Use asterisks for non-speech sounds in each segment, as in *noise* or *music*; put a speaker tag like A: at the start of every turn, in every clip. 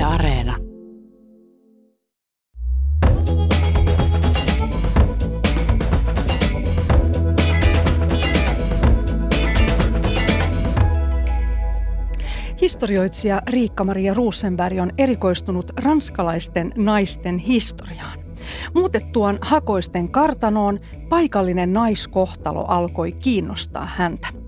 A: Yle Areena.
B: Historioitsija Riikka-Maria Rosenberg on erikoistunut ranskalaisten naisten historiaan. Muutettuaan Hakoisten kartanoon paikallinen naiskohtalo alkoi kiinnostaa häntä.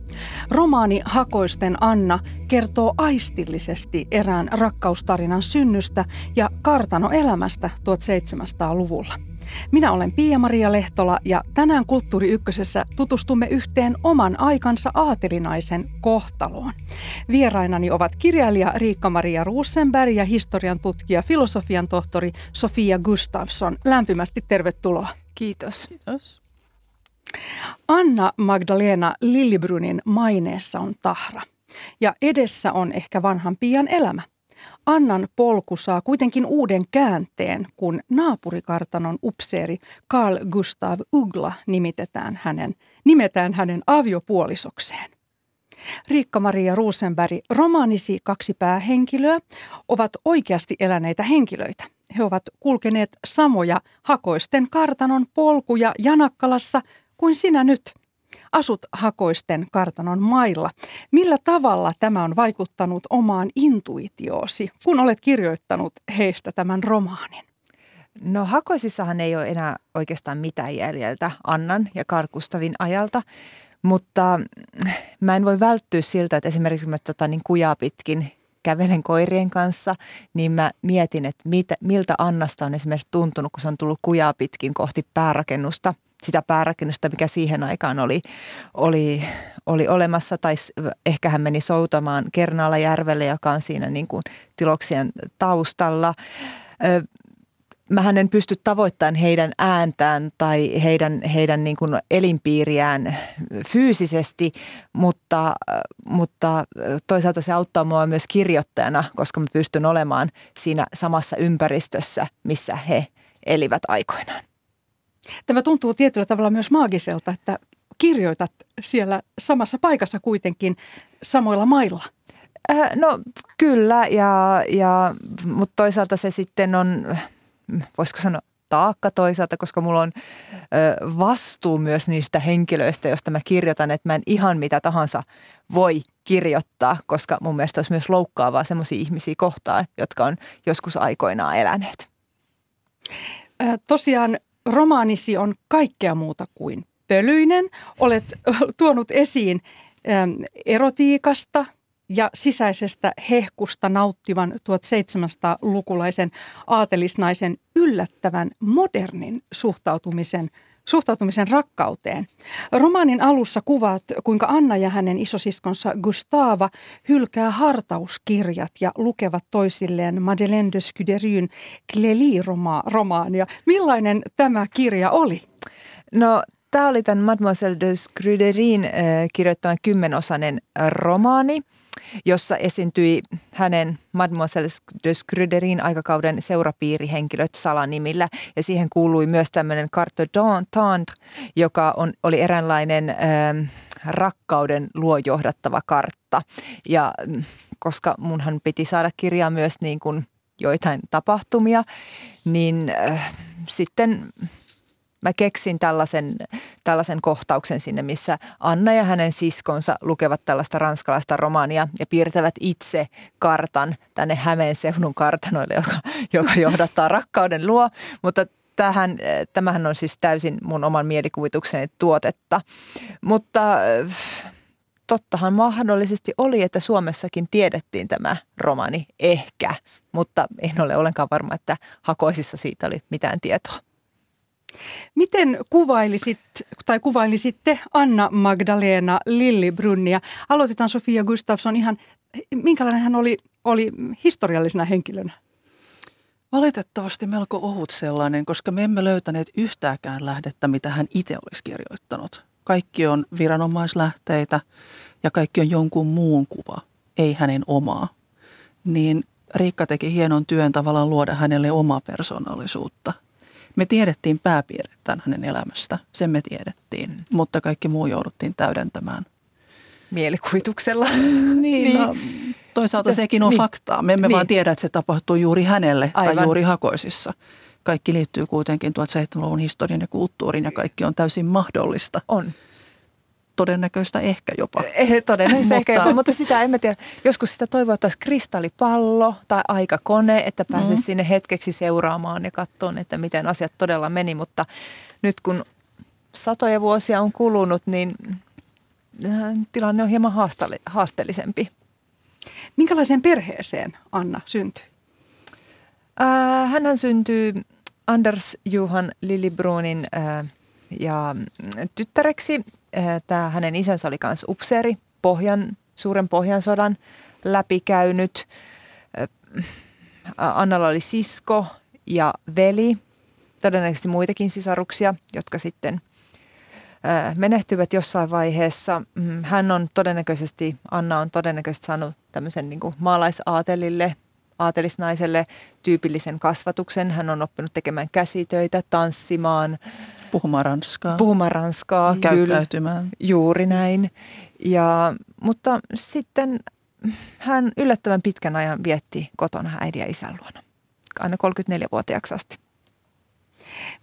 B: Romaani Hakoisten Anna kertoo aistillisesti erään rakkaustarinan synnystä ja kartanoelämästä 1700-luvulla. Minä olen Pia-Maria Lehtola ja tänään Kulttuuri Ykkösessä tutustumme yhteen oman aikansa aatelinaisen kohtaloon. Vierainani ovat kirjailija Riikka-Maria Rosenberg ja historian tutkija, filosofian tohtori Sofia Gustafsson. Lämpimästi tervetuloa.
C: Kiitos. Kiitos.
B: Anna Magdalena Lillibrunin maineessa on tahra. Ja edessä on ehkä vanhan pian elämä. Annan polku saa kuitenkin uuden käänteen, kun naapurikartanon upseeri Carl Gustav Ugla nimitetään hänen, nimetään hänen aviopuolisokseen. Riikka-Maria Rosenberg, romaanisi kaksi päähenkilöä ovat oikeasti eläneitä henkilöitä. He ovat kulkeneet samoja hakoisten kartanon polkuja Janakkalassa kuin sinä nyt – Asut Hakoisten kartanon mailla. Millä tavalla tämä on vaikuttanut omaan intuitioosi, kun olet kirjoittanut heistä tämän romaanin?
C: No Hakoisissahan ei ole enää oikeastaan mitään jäljeltä Annan ja Karkustavin ajalta, mutta mä en voi välttyä siltä, että esimerkiksi mä tota, niin kujaa pitkin kävelen koirien kanssa, niin mä mietin, että mitä, miltä Annasta on esimerkiksi tuntunut, kun se on tullut kujaa pitkin kohti päärakennusta – sitä päärakennusta, mikä siihen aikaan oli, oli, oli olemassa, tai ehkä hän meni soutamaan Kernaalla järvelle, joka on siinä niin kuin tiloksien taustalla. Mähän en pysty tavoittamaan heidän ääntään tai heidän, heidän niin kuin elinpiiriään fyysisesti, mutta, mutta toisaalta se auttaa mua myös kirjoittajana, koska mä pystyn olemaan siinä samassa ympäristössä, missä he elivät aikoinaan.
B: Tämä tuntuu tietyllä tavalla myös maagiselta, että kirjoitat siellä samassa paikassa kuitenkin samoilla mailla.
C: Äh, no kyllä, ja, ja, mutta toisaalta se sitten on, voisiko sanoa, taakka toisaalta, koska mulla on ö, vastuu myös niistä henkilöistä, joista mä kirjoitan, että mä en ihan mitä tahansa voi kirjoittaa, koska mun mielestä olisi myös loukkaavaa sellaisia ihmisiä kohtaa, jotka on joskus aikoinaan eläneet.
B: Tosiaan romaanisi on kaikkea muuta kuin pölyinen. Olet tuonut esiin erotiikasta ja sisäisestä hehkusta nauttivan 1700-lukulaisen aatelisnaisen yllättävän modernin suhtautumisen – suhtautumisen rakkauteen. Romaanin alussa kuvaat, kuinka Anna ja hänen isosiskonsa Gustava hylkää hartauskirjat ja lukevat toisilleen Madeleine de Scuderyn Clélie-romaania. Millainen tämä kirja oli?
C: No Tämä oli tämän Mademoiselle de Scruderin äh, kirjoittama kymmenosainen romaani – jossa esiintyi hänen Mademoiselle de Scruderin aikakauden seurapiirihenkilöt salanimillä. Ja siihen kuului myös tämmöinen carte d'entendre, joka on, oli eräänlainen äh, rakkauden luojohdattava kartta. Ja mm, koska munhan piti saada kirjaa myös niin kuin joitain tapahtumia, niin äh, sitten mä keksin tällaisen, tällaisen kohtauksen sinne, missä Anna ja hänen siskonsa lukevat tällaista ranskalaista romaania ja piirtävät itse kartan tänne Hämeen seudun kartanoille, joka, joka johdattaa rakkauden luo. Mutta tähän, tämähän on siis täysin mun oman mielikuvitukseni tuotetta. Mutta tottahan mahdollisesti oli, että Suomessakin tiedettiin tämä romani ehkä, mutta en ole ollenkaan varma, että hakoisissa siitä oli mitään tietoa.
B: Miten kuvailisit tai kuvailisitte Anna Magdalena Lillibrunnia? Aloitetaan Sofia Gustafsson ihan, minkälainen hän oli, oli historiallisena henkilönä?
D: Valitettavasti melko ohut sellainen, koska me emme löytäneet yhtääkään lähdettä, mitä hän itse olisi kirjoittanut. Kaikki on viranomaislähteitä ja kaikki on jonkun muun kuva, ei hänen omaa. Niin Riikka teki hienon työn tavallaan luoda hänelle omaa persoonallisuutta – me tiedettiin pääpiirrettään hänen elämästä, sen me tiedettiin, mm. mutta kaikki muu jouduttiin täydentämään.
C: Mielikuvituksella. *laughs*
D: niin, no, Toisaalta
C: Se-
D: sekin on
C: niin.
D: faktaa. Me emme
C: Niin.
D: vaan tiedä, että se tapahtuu juuri hänelle
C: Aivan.
D: tai juuri Hakoisissa. Kaikki liittyy kuitenkin 1700-luvun historian ja kulttuuriin ja kaikki on täysin mahdollista.
C: On.
D: Todennäköistä ehkä jopa.
C: Eh, Todennäköisesti ehkä
D: Mutta-
C: jopa, mutta sitä emme tiedä. Joskus sitä toivoa, että olisi kristallipallo tai aikakone, että pääsisi
D: Mm.
C: sinne hetkeksi seuraamaan ja katsomaan, että miten asiat todella meni. Mutta nyt kun satoja vuosia on kulunut, niin äh, tilanne on hieman haasteellisempi.
B: Minkälaiseen perheeseen Anna syntyi?
C: Äh, hänhän syntyy Anders Johan Lillibrunin äh, ja mm, tyttäreksi. Äh, Tämä hänen isänsä oli myös upseeri, pohjan, suuren pohjansodan läpikäynyt. Äh, Annalla oli sisko ja veli, todennäköisesti muitakin sisaruksia, jotka sitten äh, menehtyivät jossain vaiheessa. Mm, Hän on todennäköisesti, Anna on todennäköisesti saanut tämmöisen niin maalaisaatelille, aatelisnaiselle tyypillisen kasvatuksen. Hän on oppinut tekemään käsitöitä, tanssimaan,
D: Puhumaan ranskaa,
C: puhumaan ranskaa, kyllä,
D: käyttäytymään.
C: juuri näin. Ja, mutta sitten hän yllättävän pitkän ajan vietti kotona äidin ja isän luona, aina 34-vuotiaaksi asti.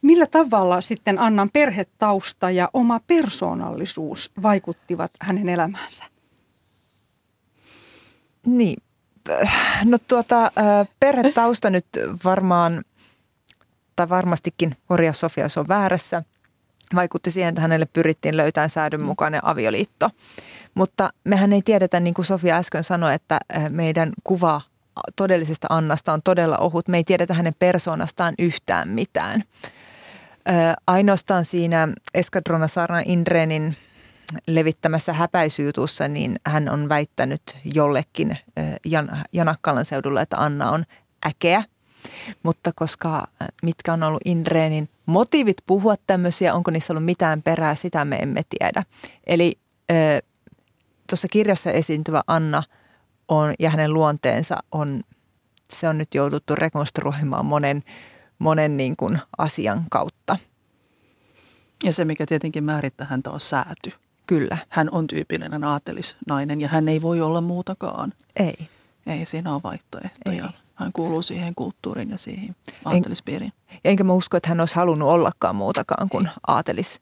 B: Millä tavalla sitten Annan perhetausta ja oma persoonallisuus vaikuttivat hänen elämäänsä?
C: Niin, no tuota, perhetausta nyt varmaan, tai varmastikin korjaa Sofia, jos on väärässä, vaikutti siihen, että hänelle pyrittiin löytämään säädönmukainen avioliitto. Mutta mehän ei tiedetä, niin kuin Sofia äsken sanoi, että meidän kuva todellisesta Annasta on todella ohut. Me ei tiedetä hänen persoonastaan yhtään mitään. Ainoastaan siinä Eskadrona Sarna Indrenin levittämässä häpäisyjutussa, niin hän on väittänyt jollekin Jan, Janakkalan seudulla, että Anna on äkeä. Mutta koska mitkä on ollut Indrenin motiivit puhua tämmöisiä, onko niissä ollut mitään perää, sitä me emme tiedä. Eli tuossa kirjassa esiintyvä Anna on, ja hänen luonteensa on, se on nyt jouduttu rekonstruoimaan monen, monen niin kuin asian kautta.
D: Ja se, mikä tietenkin määrittää häntä, on sääty.
C: Kyllä,
D: Hän on tyypillinen aatelisnainen ja hän ei voi olla muutakaan.
C: ei.
D: Ei siinä ole vaihtoehtoja.
C: Ei.
D: Hän kuuluu siihen kulttuuriin ja siihen aatelispiiriin.
C: Enkä mä usko, että hän olisi halunnut ollakaan muutakaan kuin aatelis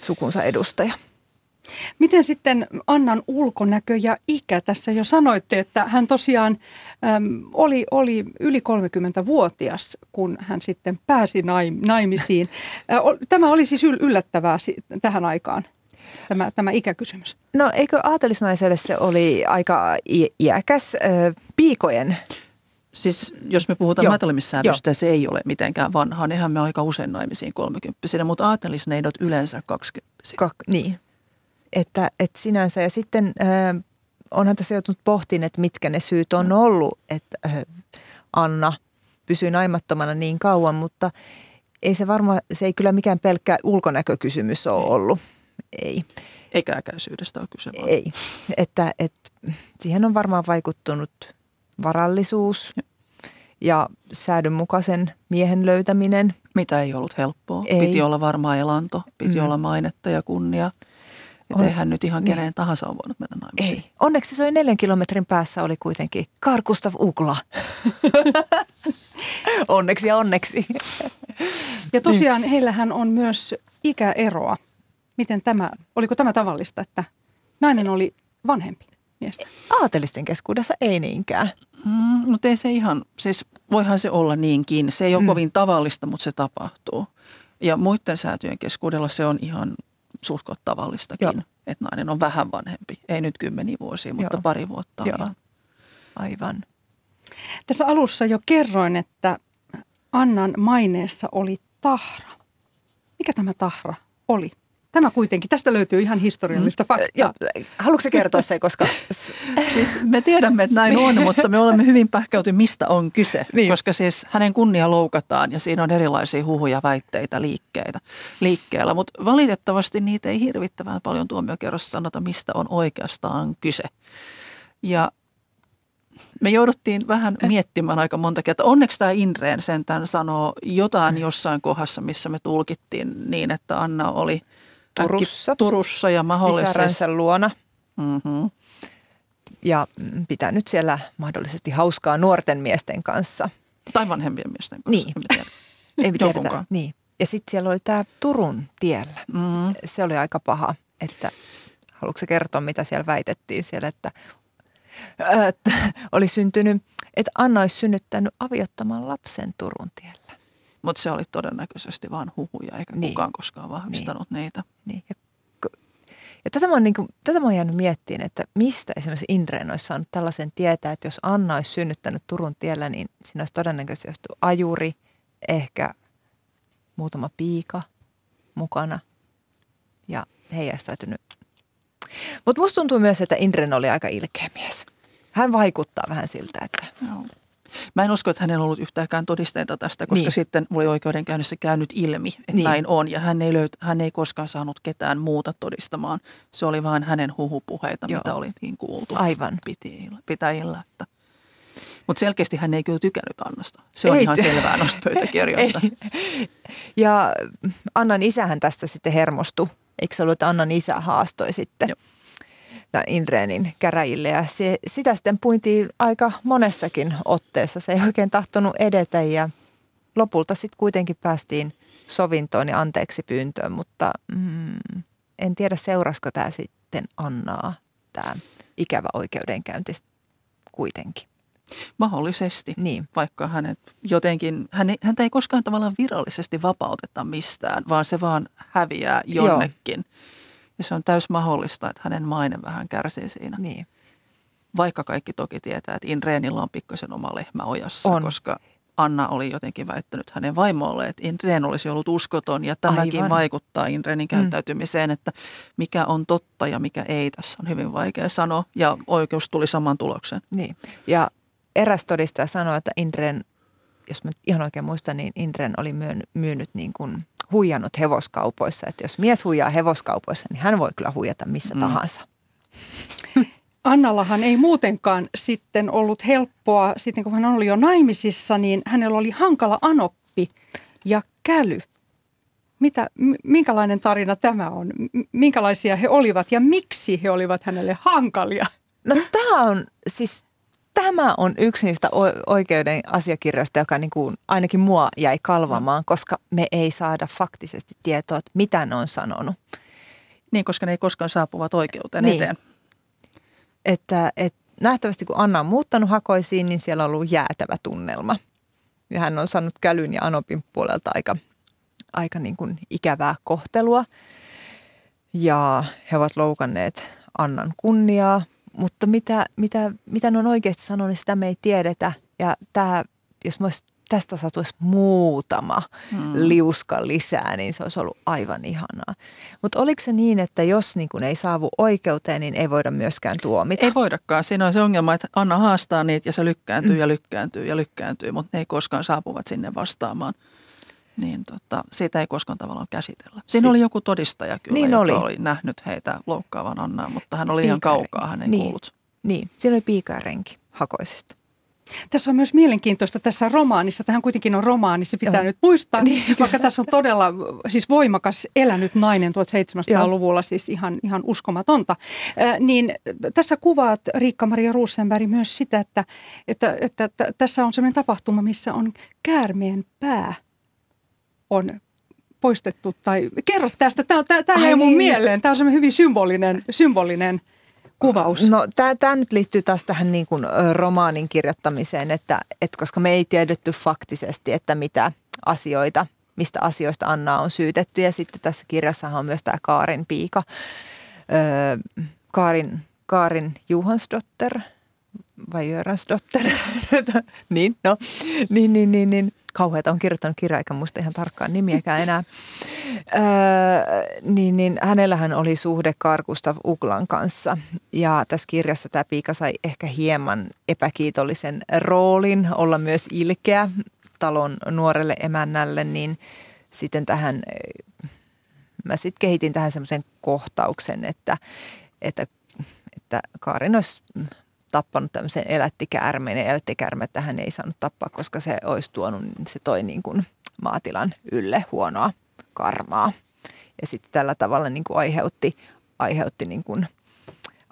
C: sukunsa edustaja.
B: Miten sitten Annan ulkonäkö ja ikä? Tässä jo sanoitte, että hän tosiaan äm, oli, oli yli 30-vuotias, kun hän sitten pääsi naim, naimisiin. Tämä oli siis yl- yllättävää tähän aikaan, tämä, tämä ikäkysymys.
C: No eikö aatelisnaiselle se oli aika i- iäkäs ö, piikojen?
D: Siis jos me puhutaan
C: Joo,
D: matalimissäädöstä, se ei ole mitenkään vanhaa. Nehän me aika usein naimisiin kolmekymppisinä, mutta aatelisneidot yleensä kaksikymppisiä.
C: Kak, niin, että, että sinänsä. Ja sitten ö, onhan tässä joutunut pohtimaan, että mitkä ne syyt on ollut, että ö, Anna pysyy naimattomana niin kauan, mutta ei se varmaan, se ei kyllä mikään pelkkä ulkonäkökysymys ole ollut. Ei,
D: Eikä äkäisyydestä ole kyse vaan.
C: ei. Että, että siihen on varmaan vaikuttunut varallisuus ja säädönmukaisen miehen löytäminen.
D: Mitä ei ollut helppoa.
C: Ei.
D: Piti olla varmaa elanto, piti
C: Mm.
D: olla mainetta ja kunnia. Että
C: On-
D: eihän nyt ihan
C: niin.
D: keneen tahansa ole voinut mennä naimisiin.
C: Ei. Onneksi se oli neljän kilometrin päässä oli kuitenkin Carl Gustav Ukla. *laughs* onneksi ja onneksi.
B: Ja tosiaan heillähän on myös ikäeroa. Miten tämä, oliko tämä tavallista, että nainen oli vanhempi miestä?
C: Aatelisten keskuudessa ei niinkään.
D: Mm, mutta ei se ihan, siis voihan se olla niinkin. Se ei ole
C: Mm.
D: kovin tavallista, mutta se tapahtuu. Ja muiden säätyjen keskuudella se on ihan suhkot tavallistakin,
C: Joo.
D: että nainen on vähän vanhempi. Ei nyt kymmeniä vuosia, mutta
C: Joo.
D: pari vuotta.
C: Joo.
D: ihan.
C: Aivan.
B: Tässä alussa jo kerroin, että Annan maineessa oli tahra. Mikä tämä tahra oli? Tämä kuitenkin, tästä löytyy ihan historiallista faktaa.
C: Ja, haluatko kertoa se, koska *laughs*
D: Siis me tiedämme, että näin on, mutta me olemme hyvin pähkäyty, mistä on kyse.
C: Niin.
D: Koska siis hänen kunnia loukataan ja siinä on erilaisia huhuja, väitteitä, liikkeitä liikkeellä. Mutta valitettavasti niitä ei hirvittävän paljon tuomiokerrossa sanota, mistä on oikeastaan kyse. Ja me jouduttiin vähän miettimään aika monta kertaa. Onneksi tämä Indreen sentään sanoo jotain jossain kohdassa, missä me tulkittiin niin, että Anna oli
C: Turussa.
D: Turussa ja mahdollisesti
C: luona.
D: Mm-hmm.
C: ja pitänyt siellä mahdollisesti hauskaa nuorten miesten kanssa.
D: Tai vanhempien miesten kanssa.
C: Niin. *laughs* Ei tiedetä. Niin. Ja sitten siellä oli tämä Turun tiellä.
D: Mm.
C: Se oli aika paha, että haluatko kertoa, mitä siellä väitettiin siellä, että, että oli syntynyt, että Anna olisi synnyttänyt aviottoman lapsen Turun tiellä.
D: Mutta se oli todennäköisesti vain huhuja, eikä
C: Niin.
D: kukaan koskaan vahvistanut niin. niitä.
C: Niin. Ja, ja tätä, mä oon, niin kuin, tätä mä oon jäänyt miettimään, että mistä esimerkiksi Indreen olisi saanut tällaisen tietää, että jos Anna olisi synnyttänyt Turun tiellä, niin siinä olisi todennäköisesti ajuri, ehkä muutama piika mukana ja heijastautunut. Mutta musta tuntuu myös, että Indren oli aika ilkeä mies. Hän vaikuttaa vähän siltä, että
D: Joo. Mä en usko, että hänellä on ollut yhtäänkään todisteita tästä, koska
C: Niin.
D: niin. sitten oli oikeudenkäynnissä käynyt ilmi, että
C: Niin.
D: niin. näin on. Ja hän ei, löyt, hän ei koskaan saanut ketään muuta todistamaan. Se oli vain hänen huhupuheita,
C: Joo.
D: Mitä oltiin kuultu
C: Aivan.
D: pitäjillä. pitäjillä että. Mutta selkeästi hän ei kyllä tykännyt Annasta. Se on
C: Ei
D: ihan selvää noista *laughs* pöytäkirjoista.
C: Ei. Ja Annan isähän tästä sitten hermostui. Eikö se ollut, että Annan isä haastoi sitten
D: Joo.
C: Tämän Indreenin käräjille. Ja se, sitä sitten puintiin aika monessakin otteessa. Se ei oikein tahtonut edetä ja lopulta sitten kuitenkin päästiin sovintoon ja anteeksi pyyntöön. Mutta mm, en tiedä seurasko tämä sitten Annaa, tämä ikävä oikeudenkäynti kuitenkin.
D: Mahdollisesti.
C: Niin.
D: Vaikka hänet jotenkin, hän ei, häntä ei koskaan tavallaan virallisesti vapauteta mistään, vaan se vaan häviää
C: Joo.
D: Ja se on täys mahdollista, että hänen maine vähän kärsii siinä.
C: Niin.
D: Vaikka kaikki toki tietää, että Inreenilla on pikkasen oma lehmä ojassa,
C: On.
D: koska Anna oli jotenkin väittänyt hänen vaimolle, että Inreen olisi ollut uskoton ja tämäkin
C: Aivan.
D: vaikuttaa Inreenin käyttäytymiseen, että mikä on totta ja mikä ei tässä on hyvin vaikea sanoa ja oikeus tuli saman tuloksen.
C: Niin. Ja eräs todistaja sanoi, että Indren, jos mä ihan oikein muistan, niin Indren oli myön, myynyt niin kuin huijannut hevoskaupoissa. Että jos mies huijaa hevoskaupoissa, niin hän voi kyllä huijata missä mm. Tahansa.
B: Annallahan ei muutenkaan sitten ollut helppoa, sitten kun hän oli jo naimisissa, niin hänellä oli hankala anoppi ja käly. Mitä, minkälainen tarina tämä on? Minkälaisia he olivat ja miksi he olivat hänelle hankalia?
C: No tämä on siis, tämä on yksi niistä oikeuden asiakirjoista, joka niin kuin ainakin mua jäi kalvamaan, koska me ei saada faktisesti tietoa, että mitä ne on sanonut.
D: Niin, koska ne ei koskaan saapuvat oikeuteen
C: Niin.
D: eteen.
C: että, että nähtävästi kun Anna on muuttanut hakoisiin, niin siellä on ollut jäätävä tunnelma. Ja hän on saanut Kälyn ja Anopin puolelta aika, aika niin kuin ikävää kohtelua. Ja he ovat loukanneet Annan kunniaa, mutta mitä, mitä, mitä ne on oikeasti sanonut, niin sitä me ei tiedetä. Ja tämä, jos me olisi tästä saatu edes muutama
D: Hmm.
C: liuska lisää, niin se olisi ollut aivan ihanaa. Mutta oliko se niin, että jos niin kun ei saavu oikeuteen, niin ei voida myöskään tuomita?
D: Ei voidakaan. Siinä on se ongelma, että Anna haastaa niitä ja se lykkääntyy
C: Mm.
D: ja lykkääntyy ja lykkääntyy, mutta ne ei koskaan saapuvat sinne vastaamaan. Niin tota, siitä ei koskaan tavallaan käsitellä. Siinä
C: Si-
D: oli joku todistaja kyllä,
C: Niin
D: joka
C: oli.
D: oli nähnyt heitä loukkaavan Annaa, mutta hän oli liian kaukaa, hän ei
C: niin.
D: kuullut.
C: Niin, siellä oli piika ja renki hakoisista.
B: Tässä on myös mielenkiintoista tässä romaanissa, tähän kuitenkin on romaani, se pitää
C: Joo.
B: nyt muistaa,
C: Niin,
B: vaikka tässä on todella siis voimakas elänyt nainen 1700-luvulla, siis ihan, ihan uskomatonta. Äh, niin tässä kuvaat Riikka-Maria Rosenberg myös sitä, että, että, että, että tässä on sellainen tapahtuma, missä on käärmeen pää on poistettu tai kerro tästä, tämä, tämä, tämä jäi mun
C: niin.
B: mieleen, tämä on semmoinen hyvin symbolinen, symbolinen kuvaus.
C: No tämä nyt liittyy taas tähän niin kuin, romaanin kirjoittamiseen, että, että koska me ei tiedetty faktisesti, että mitä asioita, mistä asioista Anna on syytetty. Ja sitten tässä kirjassahan on myös tämä Kaarin piika, öö, Kaarin, Kaarin Juhansdotter vai Jöransdotter. *laughs* niin, no, niin, niin, niin, niin. Kauheata on kirjoittanut kirja, eikä muista ihan tarkkaan nimiäkään enää. *laughs* Öö, niin, niin hänellähän oli suhde Carl Gustav Uglan kanssa ja tässä kirjassa tämä piika sai ehkä hieman epäkiitollisen roolin olla myös ilkeä talon nuorelle emännälle, niin sitten tähän, mä sitten kehitin tähän semmoisen kohtauksen, että, että, että Kaarin olisi tappanut tämmöisen elättikäärmeen ja elättikäärmettä hän ei saanut tappaa, koska se olisi tuonut, se toi niin kuin maatilan ylle huonoa karmaa. Ja sitten tällä tavalla niin kuin aiheutti, aiheutti niin kuin,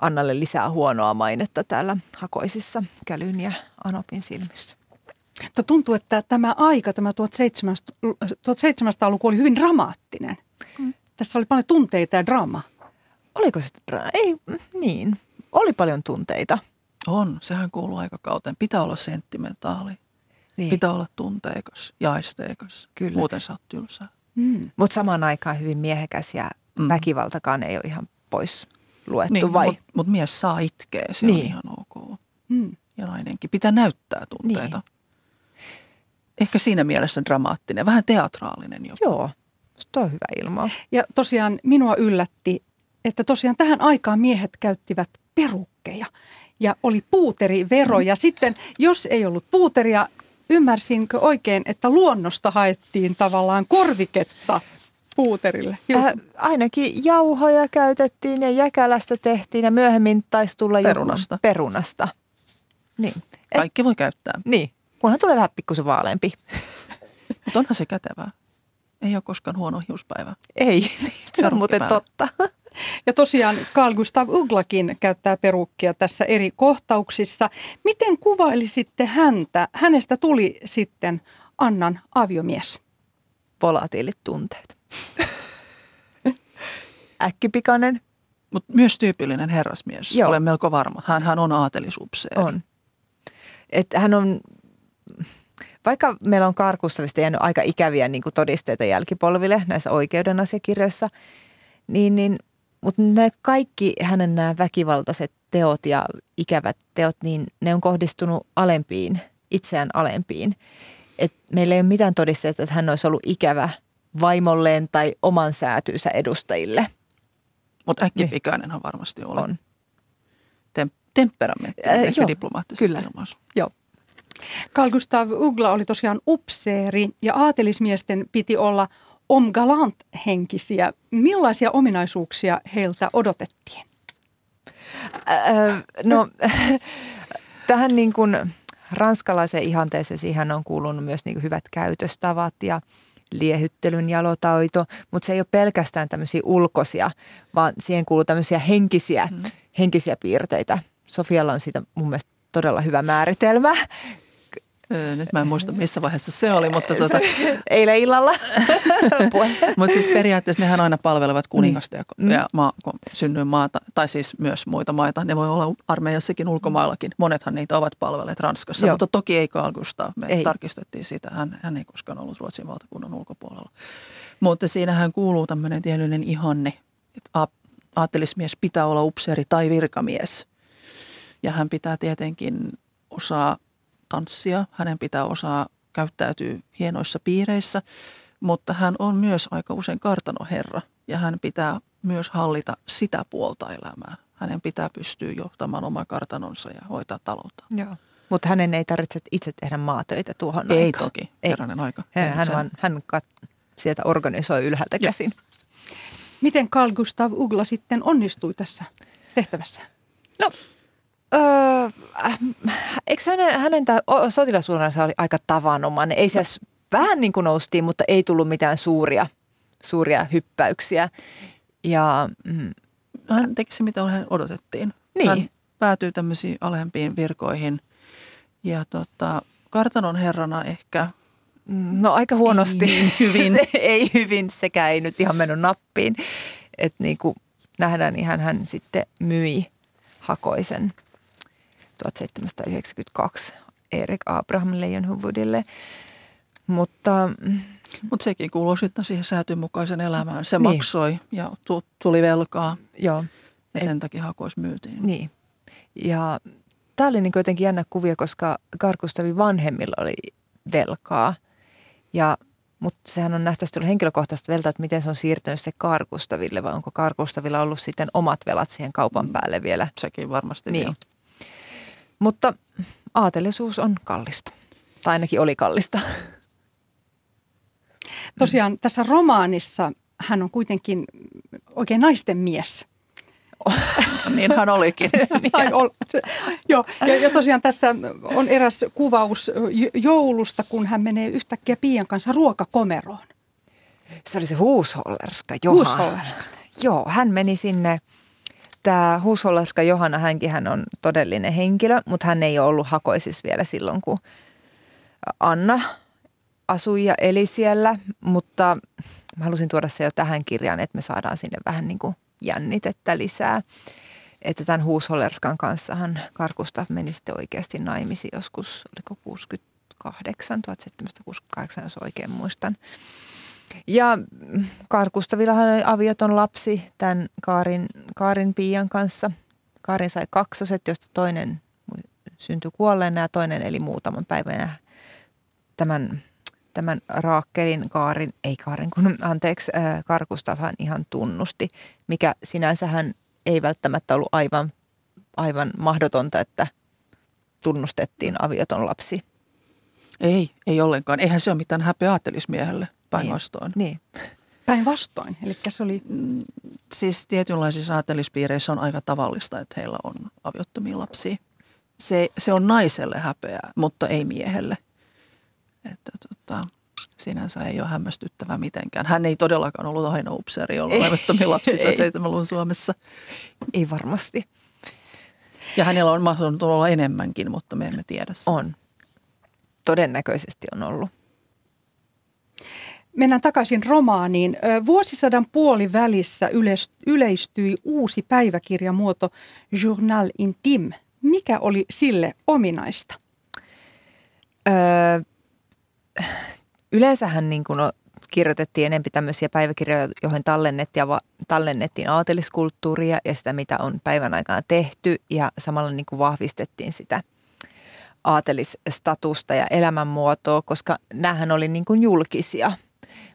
C: Annalle lisää huonoa mainetta täällä Hakoisissa Kälyn ja Anopin silmissä.
B: Mutta tuntuu, että tämä aika, tämä 1700-luku oli hyvin dramaattinen. Mm. Tässä oli paljon tunteita ja draamaa.
C: Oliko se? Ei, niin. Oli paljon tunteita.
D: On, sehän kuuluu aikakauteen. Pitää olla sentimentaali. Niin. Pitää olla tunteikas ja aisteikas. Kyllä. Muuten sä oot tylsää.
C: Mm. Mutta samaan aikaan hyvin miehekäs ja mm. väkivaltakaan ei ole ihan pois luettu niin, vai?
D: Mutta mut mies saa itkeä, se niin. on ihan ok. Mm. Ja nainenkin pitää näyttää tunteita. Niin. Ehkä siinä mielessä dramaattinen, vähän teatraalinen jopa.
C: Joo, tuo on hyvä ilmaus.
B: Ja tosiaan minua yllätti, että tosiaan tähän aikaan miehet käyttivät perukkeja ja oli puuterivero. Ja sitten, jos ei ollut puuteria, ymmärsinkö oikein, että luonnosta haettiin tavallaan korviketta puuterille?
C: Äh, ainakin jauhoja käytettiin ja jäkälästä tehtiin ja myöhemmin taisi tulla
D: perunasta.
C: perunasta.
D: Niin. Kaikki voi käyttää.
C: Niin, kunhan tulee vähän pikkusen vaaleampi. *laughs*
D: Mutta onhan se kätevää. Ei ole koskaan huono hiuspäivä.
C: Ei, *laughs* se on muuten totta.
B: Ja tosiaan Carl Gustav Uglakin käyttää perukkia tässä eri kohtauksissa. Miten kuvailisitte häntä? Hänestä tuli sitten Annan aviomies.
C: Volatiilit tunteet. *laughs* Äkkipikainen.
D: Mutta myös tyypillinen herrasmies, Joo. olen melko varma. Hän, hän on aatelisupseeri.
C: On. Et hän on, vaikka meillä on Karkustavista jäänyt aika ikäviä niin kuin todisteita jälkipolville näissä oikeuden asiakirjoissa, niin, niin mutta ne kaikki hänen nämä väkivaltaiset teot ja ikävät teot, niin ne on kohdistunut alempiin, itseään alempiin. Et meillä ei ole mitään todisteita, että hän olisi ollut ikävä vaimolleen tai oman säätyysä edustajille.
D: Mutta äkkipikainenhan niin. varmasti on. on. Tem- temperamentti, äh, ehkä
C: Kyllä, ilmaisu. joo.
B: Carl Gustav Ugla oli tosiaan upseeri ja aatelismiesten piti olla – om galant-henkisiä. Millaisia ominaisuuksia heiltä odotettiin?
C: Äh, no, *laughs* tähän niin kuin ranskalaiseen ihanteeseen siihen on kuulunut myös niin kuin hyvät käytöstavat ja liehyttelyn jalotaito, mutta se ei ole pelkästään tämmöisiä ulkoisia, vaan siihen kuuluu tämmöisiä henkisiä, mm. henkisiä piirteitä. Sofialla on siitä mun mielestä todella hyvä määritelmä.
D: Nyt mä en muista missä vaiheessa se oli, mutta tuota...
C: Eilen illalla. *laughs*
D: mutta siis periaatteessa nehän aina palvelevat kuningasta ja, mm. ja maa, synnyin maata, tai siis myös muita maita. Ne voi olla armeijassakin ulkomaillakin. Monethan niitä ovat palvelleet Ranskassa, Joo. mutta toki ei Carl Gustav. Me ei. tarkistettiin sitä. Hän, hän ei koskaan ollut Ruotsin valtakunnan ulkopuolella. Mutta siinähän kuuluu tämmöinen tietynlainen ihanne, että aattelismies pitää olla upseeri tai virkamies. Ja hän pitää tietenkin osaa tanssia, hänen pitää osaa käyttäytyä hienoissa piireissä, mutta hän on myös aika usein kartanoherra ja hän pitää myös hallita sitä puolta elämää. Hänen pitää pystyä johtamaan oma kartanonsa ja hoitaa taloutta.
C: Joo. Mutta hänen ei tarvitse itse tehdä maatöitä tuohon
D: ei
C: aikaan.
D: toki, ei toki, aika.
C: Hän, hän, vaan, hän kat- sieltä organisoi ylhäältä käsin.
B: Miten Carl Gustav Ugla sitten onnistui tässä tehtävässä?
C: No Öö, äh, eikö hänen, hänen tämä sotilasuunnansa oli aika tavanomainen? Ei se vähän niin kuin noustiin, mutta ei tullut mitään suuria, suuria hyppäyksiä. Ja,
D: mm, hän teki se, mitä hän odotettiin.
C: Niin.
D: Hän päätyi tämmöisiin alempiin virkoihin. Ja tota, kartanon herrana ehkä
C: No aika huonosti.
D: Ei niin hyvin. *laughs*
C: se ei hyvin, sekä ei nyt ihan mennyt nappiin. Että niin kuin nähdään, niin hän, hän sitten myi Hakoisen 1792 Erik Abraham Leijonhufvudille. Mutta
D: Mutta sekin kuuluu sitten siihen säätyn mukaisen elämään. Se niin. maksoi ja tuli velkaa.
C: Joo.
D: Ja sen takia hakois myytiin.
C: Niin. Ja tämä oli niin jotenkin jännä kuvia, koska Karkustavin vanhemmilla oli velkaa. Ja, mutta sehän on nähtävästi tullut henkilökohtaista velta, että miten se on siirtynyt se Karkustaville vai onko Karkustavilla ollut sitten omat velat siihen kaupan mm. päälle vielä.
D: Sekin varmasti
C: niin. Mutta aatelisuus on kallista. Tai ainakin oli kallista.
B: Tosiaan tässä romaanissa hän on kuitenkin oikein naisten mies. *laughs*
D: niin hän olikin. *laughs*
B: Ai, ol, joo, ja, ja tosiaan tässä on eräs kuvaus joulusta, kun hän menee yhtäkkiä Pian kanssa ruokakomeroon.
C: Se oli se Huushollerska, Johan.
B: Huushollerska.
C: Joo, hän meni sinne tämä Huushollarska Johanna, hänkin hän on todellinen henkilö, mutta hän ei ole ollut hakoisis vielä silloin, kun Anna asui ja eli siellä, mutta mä halusin tuoda se jo tähän kirjaan, että me saadaan sinne vähän niin kuin jännitettä lisää. Että tämän Huushollerskan kanssahan Karkusta meni sitten oikeasti naimisi joskus, oliko 68, 1768, jos oikein muistan. Ja Karkustavillahan avioton lapsi tämän Kaarin, Kaarin Piian kanssa. Kaarin sai kaksoset, josta toinen syntyi kuolleena ja toinen eli muutaman päivän. Ja tämän, tämän Raakkelin Kaarin, ei Kaarin kun anteeksi, äh, Karkustavhan ihan tunnusti, mikä sinänsä hän ei välttämättä ollut aivan, aivan mahdotonta, että tunnustettiin avioton lapsi.
D: Ei, ei ollenkaan. Eihän se ole mitään häpeä aattelismiehelle päinvastoin.
C: Niin.
B: Päinvastoin, eli se oli...
D: Siis tietynlaisissa aatelispiireissä on aika tavallista, että heillä on aviottomia lapsia. Se, se on naiselle häpeää, mutta ei miehelle. Että tota, sinänsä ei ole hämmästyttävä mitenkään. Hän ei todellakaan ollut aina upseeri, jolla on aviottomia lapsia *laughs* 70-luvun Suomessa.
C: Ei varmasti.
D: Ja hänellä on mahdollista olla enemmänkin, mutta me emme tiedä
C: sitä. On. Todennäköisesti on ollut.
B: Mennään takaisin romaaniin. Vuosisadan puolivälissä yleistyi uusi päiväkirjamuoto Journal Intime. Mikä oli sille ominaista? Öö,
C: yleensähän niin kuin kirjoitettiin enempi tämmöisiä päiväkirjoja, joihin tallennettiin, tallennettiin aateliskulttuuria ja sitä, mitä on päivän aikana tehty ja samalla niin kuin vahvistettiin sitä aatelisstatusta ja elämänmuotoa, koska näähän oli niin kuin julkisia –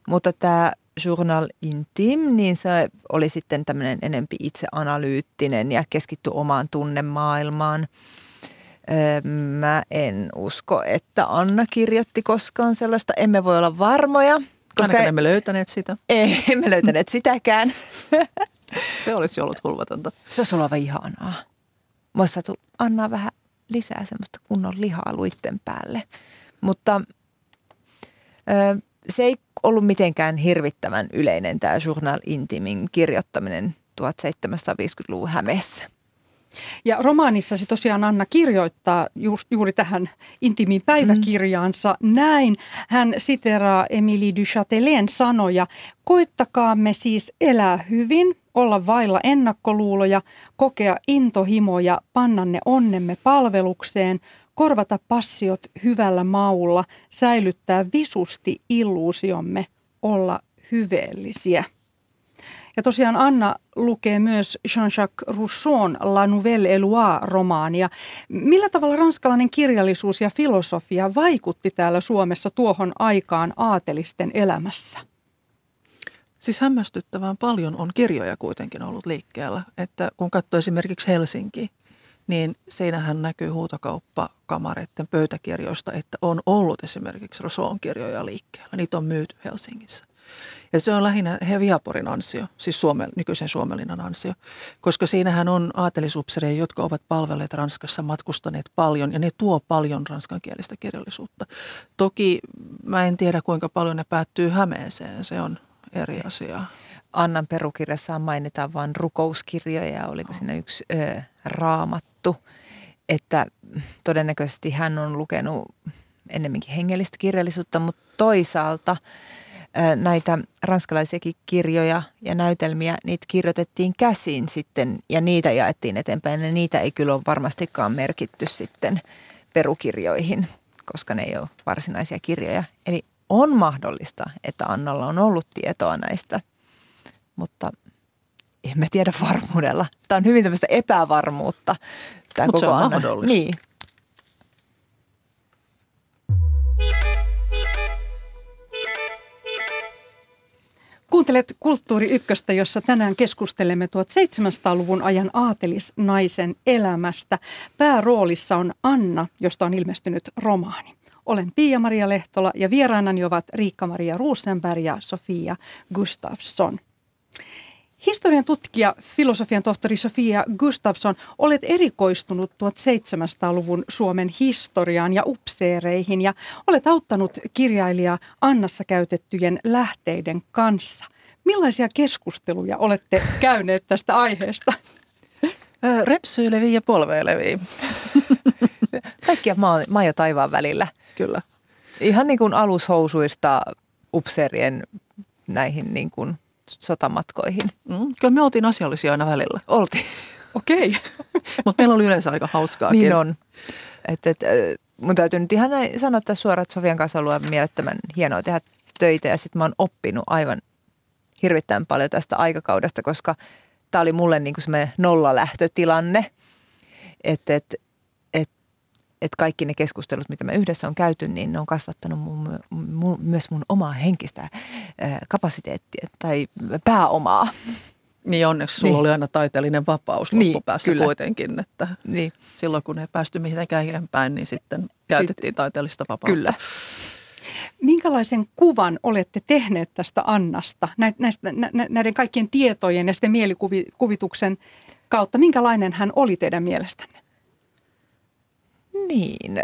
C: mutta tämä Journal Intime, niin se oli sitten tämmöinen enempi itseanalyyttinen ja keskitty omaan tunnemaailmaan. Öö, mä en usko, että Anna kirjoitti koskaan sellaista. Emme voi olla varmoja.
D: Koska Ainakaan emme löytäneet sitä. *laughs*
C: Ei, emme löytäneet sitäkään. *laughs*
D: Se olisi ollut hulvatonta.
C: Se olisi ollut ihanaa. Mä saatu Anna vähän lisää semmoista kunnon lihaa luitten päälle. Mutta ö, se ei ollut mitenkään hirvittävän yleinen tämä Journal Intimin kirjoittaminen 1750-luvun Hämeessä.
B: Ja romaanissasi tosiaan Anna kirjoittaa juuri tähän intimiin päiväkirjaansa mm. näin. Hän siteraa Emily du Châtelain sanoja, koittakaamme siis elää hyvin, olla vailla ennakkoluuloja, kokea intohimoja, panna ne onnemme palvelukseen – korvata passiot hyvällä maulla, säilyttää visusti illuusiomme olla hyveellisiä. Ja tosiaan Anna lukee myös Jean-Jacques Rousseau'n La Nouvelle Eloi-romaania. Millä tavalla ranskalainen kirjallisuus ja filosofia vaikutti täällä Suomessa tuohon aikaan aatelisten elämässä?
D: Siis hämmästyttävän paljon on kirjoja kuitenkin ollut liikkeellä. Että kun katsoo esimerkiksi Helsinki, niin siinähän näkyy huutokauppakamareiden pöytäkirjoista, että on ollut esimerkiksi Rousseau'n kirjoja liikkeellä. Niitä on myyty Helsingissä. Ja se on lähinnä Heviaporin ansio, siis Suomen, nykyisen Suomenlinnan ansio, koska siinähän on aatelisupsereja, jotka ovat palvelleet Ranskassa, matkustaneet paljon ja ne tuo paljon ranskankielistä kirjallisuutta. Toki mä en tiedä kuinka paljon ne päättyy Hämeeseen, se on eri asia.
C: Annan perukirjassa mainitaan vain rukouskirjoja, oliko siinä yksi ö, raamattu, että todennäköisesti hän on lukenut ennemminkin hengellistä kirjallisuutta, mutta toisaalta näitä ranskalaisiakin kirjoja ja näytelmiä, niitä kirjoitettiin käsin sitten ja niitä jaettiin eteenpäin ja niitä ei kyllä ole varmastikaan merkitty sitten perukirjoihin, koska ne ei ole varsinaisia kirjoja. Eli on mahdollista, että Annalla on ollut tietoa näistä, mutta emme tiedä varmuudella. Tämä on hyvin tämmöistä epävarmuutta.
D: Mutta se on Anna. mahdollista.
C: Niin.
B: Kuuntelet Kulttuuri Ykköstä, jossa tänään keskustelemme 1700-luvun ajan aatelisnaisen elämästä. Pääroolissa on Anna, josta on ilmestynyt romaani. Olen Pia-Maria Lehtola ja vieraanani ovat Riikka-Maria Rosenberg ja Sofia Gustafsson. Historian tutkija, filosofian tohtori Sofia Gustafsson, olet erikoistunut 1700-luvun Suomen historiaan ja upseereihin ja olet auttanut kirjailija Annassa käytettyjen lähteiden kanssa. Millaisia keskusteluja olette käyneet tästä aiheesta?
D: Repsyileviä ja polveileviä. *laughs*
C: Kaikkia maa, maa ja taivaan välillä.
D: Kyllä.
C: Ihan niin kuin alushousuista upseerien näihin niin kuin sotamatkoihin.
D: Mm, kyllä me oltiin asiallisia aina välillä.
C: Oltiin.
D: Okei. *laughs* Okay. Mutta meillä oli yleensä aika hauskaa.
C: Niin on. Et, et, mun täytyy nyt ihan näin sanoa että suoraan, että Sofian kanssa on ollut mielettömän hienoa tehdä töitä ja sitten mä oon oppinut aivan hirvittävän paljon tästä aikakaudesta, koska tämä oli mulle niin kuin semmoinen nollalähtötilanne, että et, et, et kaikki ne keskustelut, mitä me yhdessä on käyty, niin ne on kasvattanut mun, mun, myös mun omaa henkistä kapasiteettia tai pääomaa.
D: Niin onneksi sulla niin. oli aina taiteellinen vapaus niin, loppupäässä kyllä. kuitenkin, että niin. silloin kun ei päästy mihinkään eteenpäin, niin sitten käytettiin Sit, taiteellista vapautta.
C: Kyllä.
B: Minkälaisen kuvan olette tehneet tästä Annasta näistä, näiden kaikkien tietojen ja sitten mielikuvituksen kautta? Minkälainen hän oli teidän mielestänne?
C: Niin,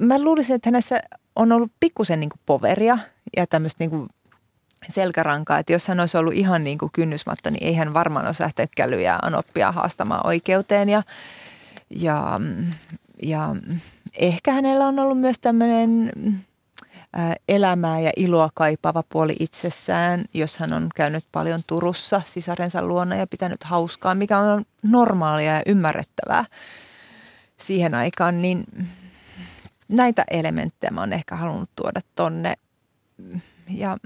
C: mä luulisin, että hänessä on ollut pikkusen niin poveria ja tämmöistä niin selkärankaa, että jos hän olisi ollut ihan niin kuin kynnysmatto, niin ei hän varmaan olisi lähtenyt kälyjä anoppia haastamaan oikeuteen ja, ja, ja ehkä hänellä on ollut myös tämmöinen elämää ja iloa kaipaava puoli itsessään, jos hän on käynyt paljon Turussa sisarensa luona ja pitänyt hauskaa, mikä on normaalia ja ymmärrettävää siihen aikaan, niin näitä elementtejä mä oon ehkä halunnut tuoda tonne. Ja,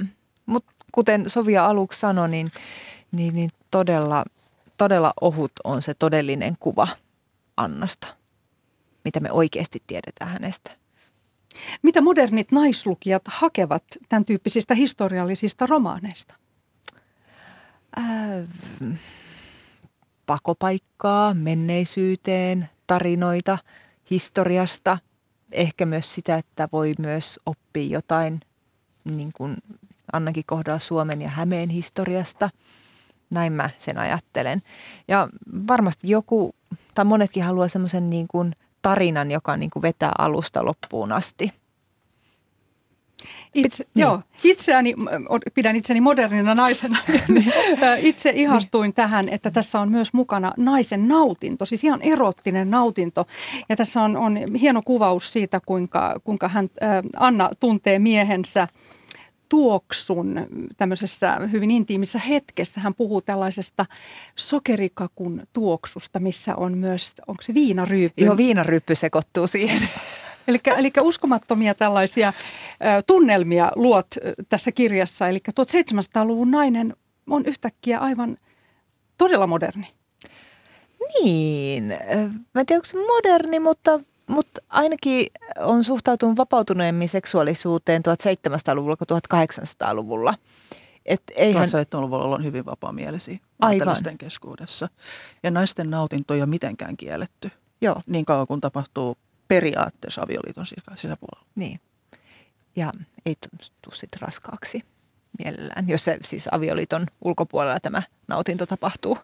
C: mutta kuten Sofia aluksi sanoi, niin, niin, niin todella, todella ohut on se todellinen kuva Annasta, mitä me oikeasti tiedetään hänestä.
B: Mitä modernit naislukijat hakevat tämän tyyppisistä historiallisista romaaneista?
C: Äh, pakopaikkaa menneisyyteen, tarinoita historiasta. Ehkä myös sitä, että voi myös oppia jotain, niin kuin Annakin kohdalla Suomen ja Hämeen historiasta. Näin mä sen ajattelen. Ja varmasti joku, tai monetkin haluaa semmoisen niin tarinan, joka niin kuin vetää alusta loppuun asti.
B: Itse, niin. joo, itseäni, pidän itseni modernina naisena. *laughs* Niin. Itse ihastuin niin. tähän, että tässä on myös mukana naisen nautinto, siis ihan erottinen nautinto. Ja tässä on, on hieno kuvaus siitä, kuinka, kuinka hän, Anna tuntee miehensä tuoksun tämmöisessä hyvin intiimissä hetkessä. Hän puhuu tällaisesta sokerikakun tuoksusta, missä on myös, onko se viinaryyppy?
C: Joo, viinaryyppy sekoittuu siihen.
B: Eli, eli uskomattomia tällaisia ä, tunnelmia luot tässä kirjassa. Eli 1700-luvun nainen on yhtäkkiä aivan todella moderni.
C: Niin, mä en tiedä onko se moderni, mutta, mutta ainakin on suhtautunut vapautuneemmin seksuaalisuuteen 1700-luvulla kuin 1800-luvulla.
D: Et eihän... 1700-luvulla ollaan hyvin vapaamielisiä naisten keskuudessa. Ja naisten nautinto ei ole mitenkään kielletty. Joo. Niin kauan kun tapahtuu periaatteessa avioliiton sisäpuolella.
C: Niin. Ja ei tule sitten raskaaksi mielellään, jos se siis avioliiton ulkopuolella tämä nautinto tapahtuu.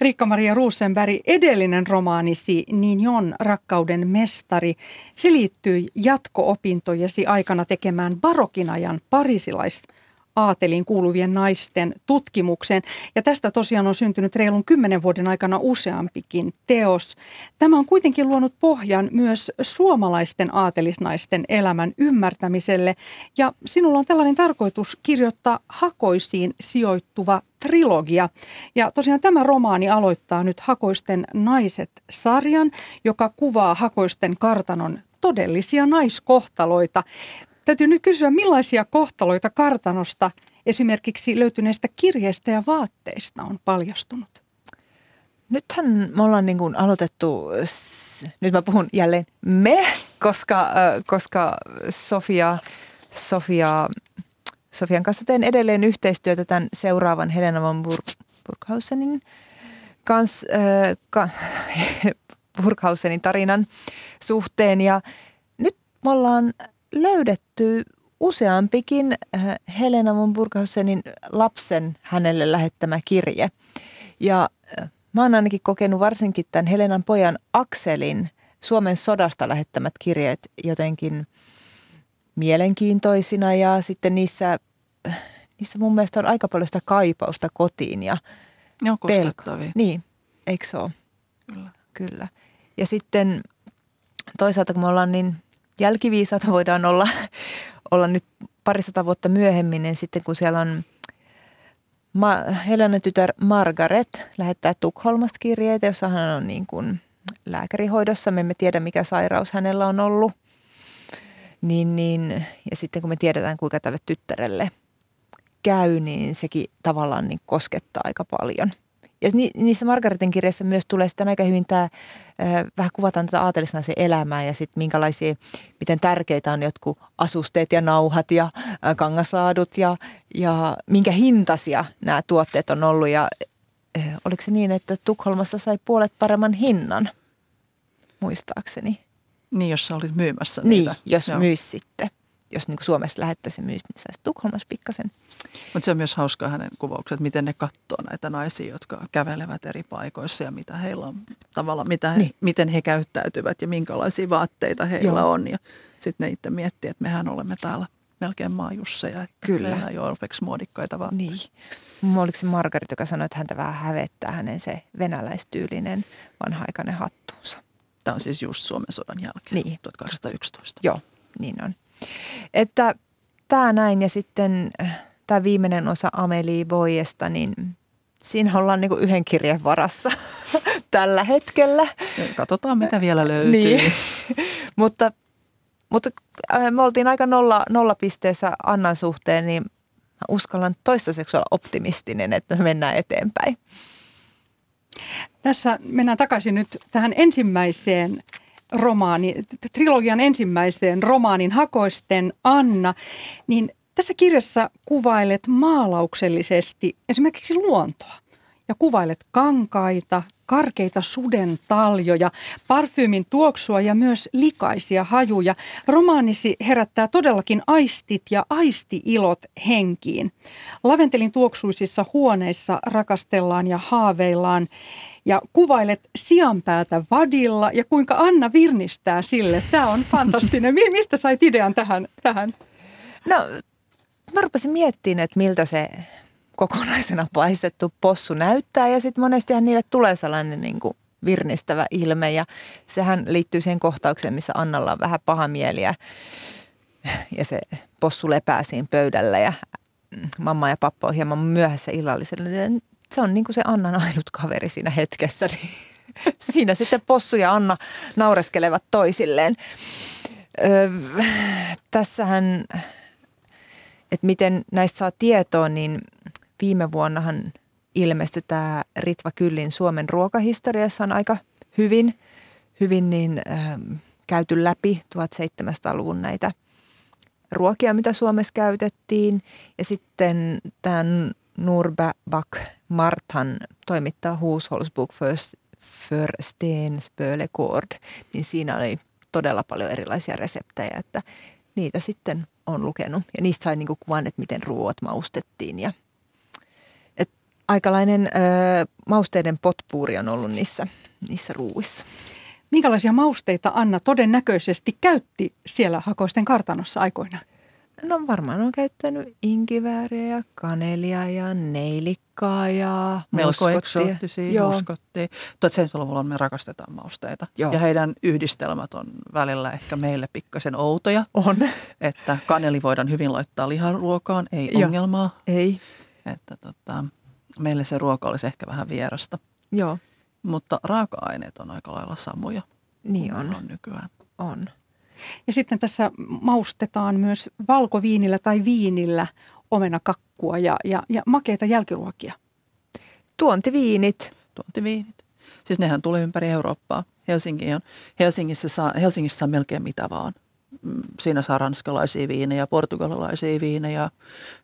B: Riikka-Maria Rosenberg, edellinen romaanisi Nignon rakkauden mestari, se liittyy jatko-opintojesi aikana tekemään barokin ajan parisilaista aateliin kuuluvien naisten tutkimukseen. Ja tästä tosiaan on syntynyt reilun kymmenen vuoden aikana useampikin teos. Tämä on kuitenkin luonut pohjan myös suomalaisten aatelisnaisten elämän ymmärtämiselle. Ja sinulla on tällainen tarkoitus kirjoittaa hakoisiin sijoittuva trilogia. Ja tosiaan tämä romaani aloittaa nyt Hakoisten naiset-sarjan, joka kuvaa Hakoisten kartanon todellisia naiskohtaloita. Täytyy nyt kysyä, millaisia kohtaloita kartanosta esimerkiksi löytyneistä kirjeistä ja vaatteista on paljastunut?
C: Nythän me ollaan niin kuin aloitettu, nyt mä puhun jälleen me, koska, koska Sofia, Sofia, Sofian kanssa teen edelleen yhteistyötä tämän seuraavan Helena von Burg, Burghausenin kanssa, äh, *laughs* Burghausenin tarinan suhteen. Ja nyt me ollaan löydetty useampikin äh, Helena von Burghausenin lapsen hänelle lähettämä kirje. Ja äh, mä oon ainakin kokenut varsinkin tämän Helenan pojan Akselin Suomen sodasta lähettämät kirjeet jotenkin mielenkiintoisina ja sitten niissä, niissä mun mielestä on aika paljon sitä kaipausta kotiin ja
D: Ne on
C: pelko.
D: koskettavia.
C: Niin, eikö se ole?
D: Kyllä.
C: Kyllä. Ja sitten toisaalta, kun me ollaan niin jälkiviisaita, voidaan olla, olla nyt parisata vuotta myöhemmin, niin sitten kun siellä on Ma- Helenan tytär Margaret lähettää Tukholmasta kirjeitä, jossa hän on niin kuin lääkärihoidossa. Me emme tiedä, mikä sairaus hänellä on ollut. Niin, niin, ja sitten kun me tiedetään, kuinka tälle tyttärelle käy, niin sekin tavallaan niin koskettaa aika paljon. Ja ni, niissä Margaretin kirjassa myös tulee sitten aika hyvin tämä, äh, vähän kuvataan tätä aatelisnaisen elämää ja sitten minkälaisia, miten tärkeitä on jotkut asusteet ja nauhat ja kangaslaadut ja, ja minkä hintaisia nämä tuotteet on ollut. Ja oliko se niin, että Tukholmassa sai puolet paremman hinnan, muistaakseni?
D: Niin, jos sä olit myymässä
C: Niin,
D: niitä.
C: jos
D: Joo.
C: myys sitten. Jos niin kuin Suomessa lähettäisiin myys, niin saisi Tukholmassa pikkasen.
D: Mutta se on myös hauskaa hänen kuvaukset, miten ne katsoo näitä naisia, jotka kävelevät eri paikoissa ja mitä heillä on tavallaan, mitä he,
C: Niin.
D: miten he käyttäytyvät ja minkälaisia vaatteita heillä
C: Joo.
D: on. Ja sitten ne itse miettii, että mehän olemme täällä melkein maajusseja, että
C: Kyllä.
D: meillä ei ole orpeksi muodikkaita vaan.
C: Niin. Oliko se Margaret, joka sanoi, että häntä vähän hävettää hänen se venäläistyylinen vanha-aikainen hattuunsa.
D: Tämä on siis just Suomen sodan jälkeen,
C: Niin.
D: 1811.
C: Joo, niin on. Että tämä näin ja sitten tämä viimeinen osa Amelie Boyesta, niin siinä ollaan niinku yhden kirjeen varassa *laughs* tällä hetkellä.
D: Katsotaan, mitä vielä löytyy.
C: Niin. *laughs* mutta mutta äh, me oltiin aika nolla, nollapisteessä Annan suhteen, niin mä uskallan toistaiseksi olla optimistinen, että me mennään eteenpäin.
B: Tässä mennään takaisin nyt tähän ensimmäiseen romaani, trilogian ensimmäiseen romaanin Hakoisten Anna, niin tässä kirjassa kuvailet maalauksellisesti esimerkiksi luontoa ja kuvailet kankaita, karkeita suden taljoja, parfyymin tuoksua ja myös likaisia hajuja. Romaanisi herättää todellakin aistit ja aistiilot henkiin. Laventelin tuoksuisissa huoneissa rakastellaan ja haaveillaan ja kuvailet sianpäätä vadilla ja kuinka Anna virnistää sille. Tämä on fantastinen. Mi- Mistä sait idean tähän? tähän?
C: No, mä rupesin miettimään, että miltä se kokonaisena paistettu possu näyttää ja sitten monestihan niille tulee sellainen niin kuin virnistävä ilme ja sehän liittyy siihen kohtaukseen, missä Annalla on vähän paha mieli ja, ja se possu lepää siinä pöydällä ja mamma ja pappa on hieman myöhässä illallisella. Se on niin kuin se Annan ainut kaveri siinä hetkessä, niin *laughs* siinä sitten possu ja Anna naureskelevat toisilleen. Öö, tässähän että miten näistä saa tietoa, niin viime vuonnahan ilmestyi tämä Ritva Kyllin Suomen ruokahistoriassa on aika hyvin, hyvin niin, ähm, käyty läpi 1700-luvun näitä ruokia, mitä Suomessa käytettiin. Ja sitten tämän Nurbak Marthan toimittaa Huusholsbuk för, för Stenspölegård, niin siinä oli todella paljon erilaisia reseptejä, että niitä sitten on lukenut. Ja niistä sai niinku kuvan, että miten ruoat maustettiin. Ja, et aikalainen ö, mausteiden potpuuri on ollut niissä, niissä ruuissa.
B: Minkälaisia mausteita Anna todennäköisesti käytti siellä Hakoisten kartanossa aikoinaan?
C: No varmaan on käyttänyt inkivääriä ja kanelia ja neilikkaa ja
D: Melko eksoottisia, muskottia. 1700-luvulla me rakastetaan mausteita.
C: Joo.
D: Ja heidän yhdistelmät on välillä ehkä meille pikkasen outoja.
C: On.
D: Että kaneli voidaan hyvin laittaa liharuokaan, ei
C: Joo.
D: ongelmaa.
C: Ei.
D: Että tota, meille se ruoka olisi ehkä vähän vierasta.
C: Joo,
D: Mutta raaka-aineet on aika lailla samoja.
C: niin on.
D: on nykyään.
C: on.
B: Ja sitten tässä maustetaan myös valkoviinillä tai viinillä omenakakkua ja, ja, ja makeita jälkiruokia.
C: Tuontiviinit.
D: Tuontiviinit. Siis nehän tulee ympäri Eurooppaa. Helsinki on, Helsingissä, saa, Helsingissä saa melkein mitä vaan. Mm, Siinä saa ranskalaisia viinejä, portugalilaisia viinejä,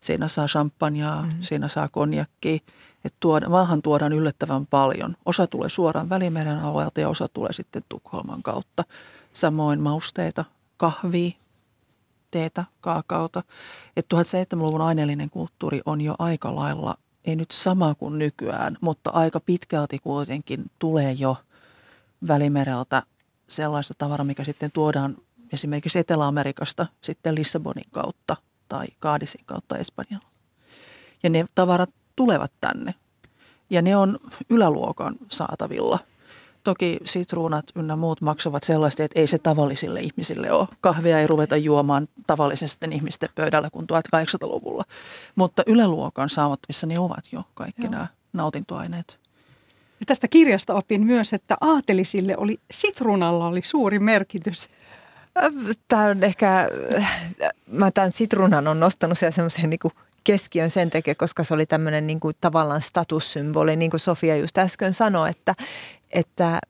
D: siinä saa champagnea, mm. siinä saa konjakkia. Et tuoda, maahan tuodaan yllättävän paljon. Osa tulee suoraan Välimeren alueelta ja osa tulee sitten Tukholman kautta. Samoin mausteita, kahvia, teetä, kaakaota. Et 1700-luvun aineellinen kulttuuri on jo aika lailla, ei nyt sama kuin nykyään, mutta aika pitkälti kuitenkin tulee jo Välimereltä sellaista tavaraa, mikä sitten tuodaan esimerkiksi Etelä-Amerikasta sitten Lissabonin kautta tai Kaadisin kautta Espanjalla. Ja ne tavarat tulevat tänne. Ja ne on yläluokan saatavilla. Toki sitruunat ynnä muut maksavat sellaista, että ei se tavallisille ihmisille ole. Kahvia ei ruveta juomaan tavallisesti ihmisten pöydällä kuin 1800-luvulla. Mutta yläluokan saavuttavissa ne ovat jo kaikki Joo. nämä nautintoaineet.
B: Ja tästä kirjasta opin myös, että aatelisille oli sitruunalla oli suuri merkitys.
C: Tämä on ehkä, mä tämän sitruunan on nostanut siellä semmoisen niin keskiön sen takia, koska se oli tämmöinen niin kuin tavallaan statussymboli, niin kuin Sofia just äsken sanoi, että, että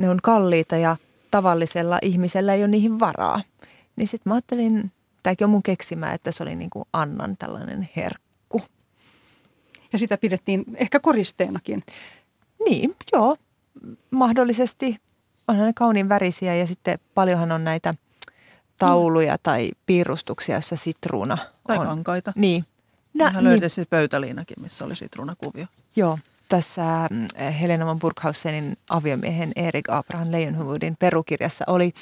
C: ne on kalliita ja tavallisella ihmisellä ei ole niihin varaa. Niin sitten mä ajattelin, tämäkin on mun keksimä, että se oli niin kuin Annan tällainen herkku.
B: Ja sitä pidettiin ehkä koristeenakin.
C: Niin, joo, mahdollisesti. Onhan ne kauniin värisiä ja sitten paljonhan on näitä tauluja tai piirustuksia, joissa sitruuna
D: tai on. kankaita.
C: Niin.
D: Nä, Ihan niin. se pöytäliinakin, missä oli sitruunakuvio.
C: Joo, tässä mm, Helena von Burghausenin aviomiehen Erik Abraham Leijonhufvudin perukirjassa oli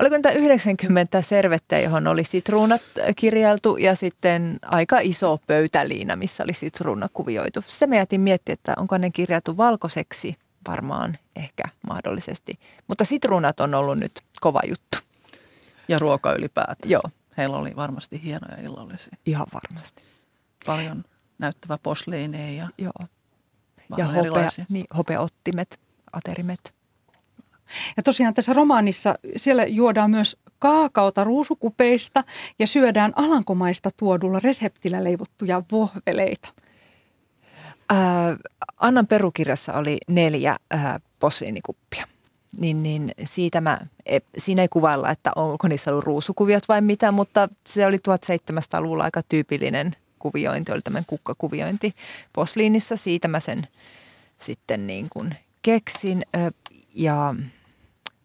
C: Oliko niitä 90 servettä, johon oli sitruunat kirjailtu ja sitten aika iso pöytäliina, missä oli sitruuna kuvioitu. Se me jätin miettiä, että onko ne kirjattu valkoiseksi varmaan ehkä mahdollisesti. Mutta sitruunat on ollut nyt kova juttu.
D: Ja ruoka ylipäätään.
C: Joo.
D: Heillä oli varmasti hienoja illallisia.
C: Ihan varmasti.
D: Paljon näyttävä posliineja ja,
C: Joo. Ja hopea, niin, hopeottimet, aterimet.
B: Ja tosiaan tässä romaanissa siellä juodaan myös kaakaota ruusukupeista ja syödään alankomaista tuodulla reseptillä leivottuja vohveleita.
C: Äh, Annan perukirjassa oli neljä äh, posliinikuppia. Niin, niin siitä mä, e, siinä ei kuvailla, että onko niissä ollut ruusukuviot vai mitä, mutta se oli 1700-luvulla aika tyypillinen kuviointi, oli tämmöinen kukkakuviointi posliinissa. Siitä mä sen sitten niin kuin keksin ja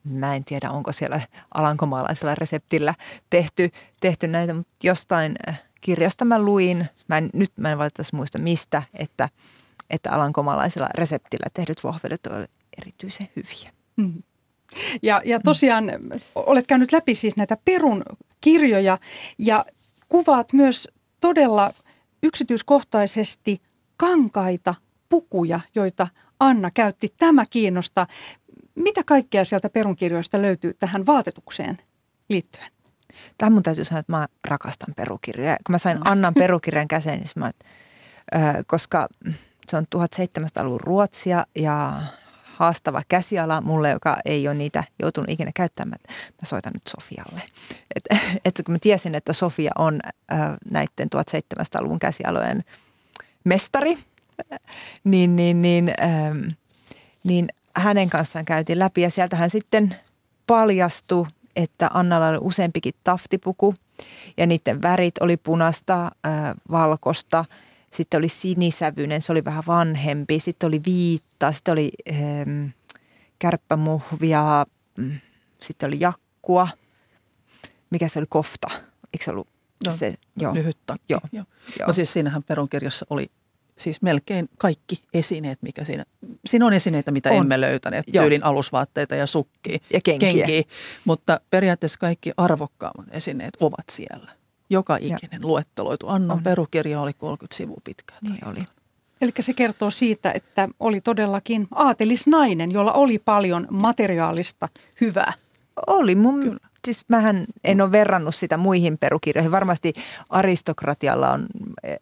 C: Mä en tiedä, onko siellä alankomaalaisella reseptillä tehty, tehty näitä, mutta jostain kirjasta mä luin, mä en, nyt mä en valitettavasti muista mistä, että, että alankomaalaisella reseptillä tehdyt vohvelet ovat erityisen hyviä. Mm.
B: Ja, ja tosiaan olet käynyt läpi siis näitä Perun kirjoja ja kuvaat myös todella yksityiskohtaisesti kankaita, pukuja, joita Anna käytti. Tämä kiinnostaa. Mitä kaikkea sieltä perunkirjoista löytyy tähän vaatetukseen liittyen?
C: Tähän mun täytyy sanoa, että mä rakastan perukirjoja. Kun mä sain Annan *laughs* perukirjan käseen, niin mä, koska se on 1700-luvun Ruotsia ja haastava käsiala mulle, joka ei ole niitä joutunut ikinä käyttämään. Mä soitan nyt Sofialle. Et, *laughs* et kun mä tiesin, että Sofia on äh, näiden 1700-luvun käsialojen mestari, *laughs* niin, niin, niin, ähm, niin hänen kanssaan käytiin läpi ja sieltähän sitten paljastui, että Annalla oli useampikin taftipuku ja niiden värit oli punasta, äh, valkosta, sitten oli sinisävyinen, se oli vähän vanhempi, sitten oli viitta, sitten oli ähm, kärppämuhvia, mm, sitten oli jakkua, mikä se oli kofta, eikö se ollut
D: no, se? Joo. Lyhyt takki. Joo. Joo. Joo. No siis siinähän perunkirjassa oli siis melkein kaikki esineet, mikä siinä, siinä on esineitä, mitä on. emme löytäneet, Joo. tyylin alusvaatteita ja sukkia,
C: ja kenkiä. kenkiä.
D: mutta periaatteessa kaikki arvokkaammat esineet ovat siellä. Joka ikinen ja. luetteloitu. Annan on. perukirja oli 30 sivua pitkä.
C: Niin oli.
B: Eli se kertoo siitä, että oli todellakin aatelisnainen, jolla oli paljon materiaalista hyvää.
C: Oli. Mun, Kyllä siis mähän en ole verrannut sitä muihin perukirjoihin. Varmasti aristokratialla on,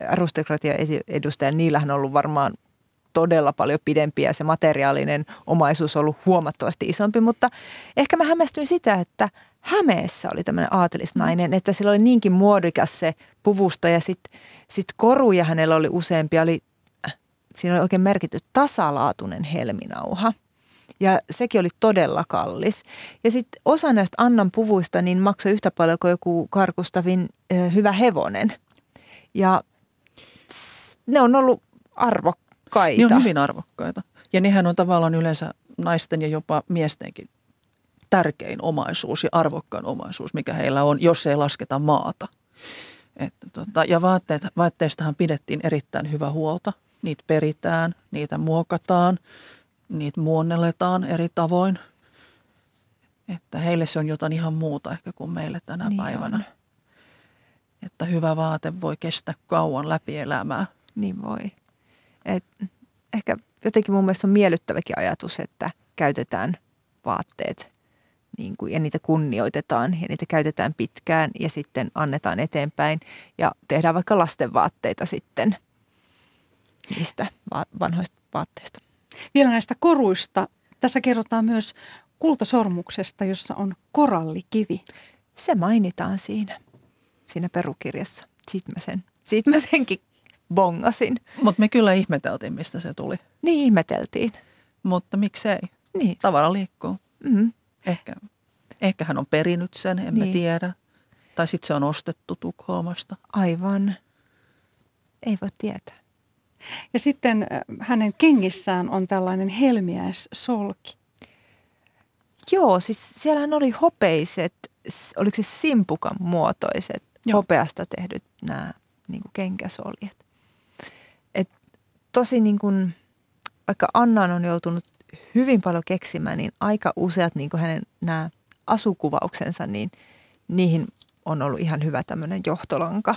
C: aristokratian edustaja, niillähän on ollut varmaan todella paljon pidempiä ja se materiaalinen omaisuus on ollut huomattavasti isompi, mutta ehkä mä hämmästyin sitä, että Hämeessä oli tämmöinen aatelisnainen, että sillä oli niinkin muodikas se puvusto ja sitten sit koruja hänellä oli useampia, oli, äh, siinä oli oikein merkitty tasalaatuinen helminauha – ja sekin oli todella kallis. Ja sitten osa näistä Annan puvuista niin maksoi yhtä paljon kuin joku Karkustavin hyvä hevonen. Ja ne on ollut arvokkaita.
D: Ne on hyvin arvokkaita. Ja nehän on tavallaan yleensä naisten ja jopa miestenkin tärkein omaisuus ja arvokkain omaisuus, mikä heillä on, jos ei lasketa maata. Että tota, ja vaatteet, vaatteistahan pidettiin erittäin hyvä huolta. Niitä peritään, niitä muokataan – niitä muunnelletaan eri tavoin. Että heille se on jotain ihan muuta ehkä kuin meille tänä niin päivänä. On. Että hyvä vaate voi kestää kauan läpi elämää.
C: Niin voi. Et, ehkä jotenkin mun mielestä on miellyttäväkin ajatus, että käytetään vaatteet niin kuin, ja niitä kunnioitetaan ja niitä käytetään pitkään ja sitten annetaan eteenpäin ja tehdään vaikka lasten vaatteita sitten niistä vanhoista vaatteista.
B: Vielä näistä koruista. Tässä kerrotaan myös kultasormuksesta, jossa on korallikivi.
C: Se mainitaan siinä, siinä perukirjassa. Sitten mä, sen, sit mä senkin bongasin.
D: Mutta me kyllä ihmeteltiin, mistä se tuli.
C: Niin ihmeteltiin.
D: Mutta miksei?
C: Niin.
D: Tavara liikkuu.
C: Mm-hmm.
D: Ehkä, ehkä hän on perinyt sen, emme niin. tiedä. Tai sitten se on ostettu Tukholmasta.
C: Aivan. Ei voi tietää.
B: Ja sitten äh, hänen kengissään on tällainen helmiäissolki.
C: Joo, siis siellähän oli hopeiset, oliko se simpukan muotoiset, Joo. hopeasta tehdyt nämä niin kuin kenkäsoljet. Et tosi niin kuin, vaikka Anna on joutunut hyvin paljon keksimään, niin aika useat niin kuin hänen nämä asukuvauksensa, niin niihin on ollut ihan hyvä tämmöinen johtolanka.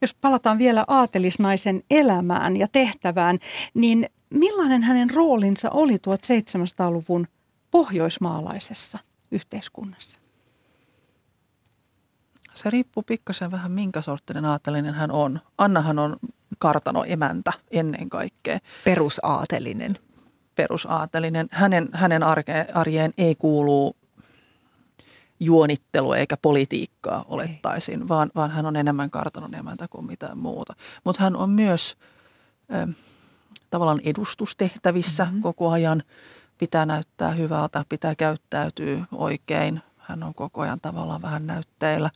B: Jos palataan vielä aatelisnaisen elämään ja tehtävään, niin millainen hänen roolinsa oli 1700-luvun pohjoismaalaisessa yhteiskunnassa?
D: Se riippuu pikkasen vähän minkä sorttinen aatelinen hän on. Annahan on kartanoemäntä ennen kaikkea.
C: Perusaatelinen.
D: Perusaatelinen. Hänen, hänen arke, arjeen ei kuulu juonittelu eikä politiikkaa olettaisin, vaan, vaan hän on enemmän kartanon emäntä kuin mitään muuta. Mutta hän on myös äh, tavallaan edustustehtävissä mm-hmm. koko ajan. Pitää näyttää hyvältä, pitää käyttäytyä oikein. Hän on koko ajan tavallaan vähän näytteillä.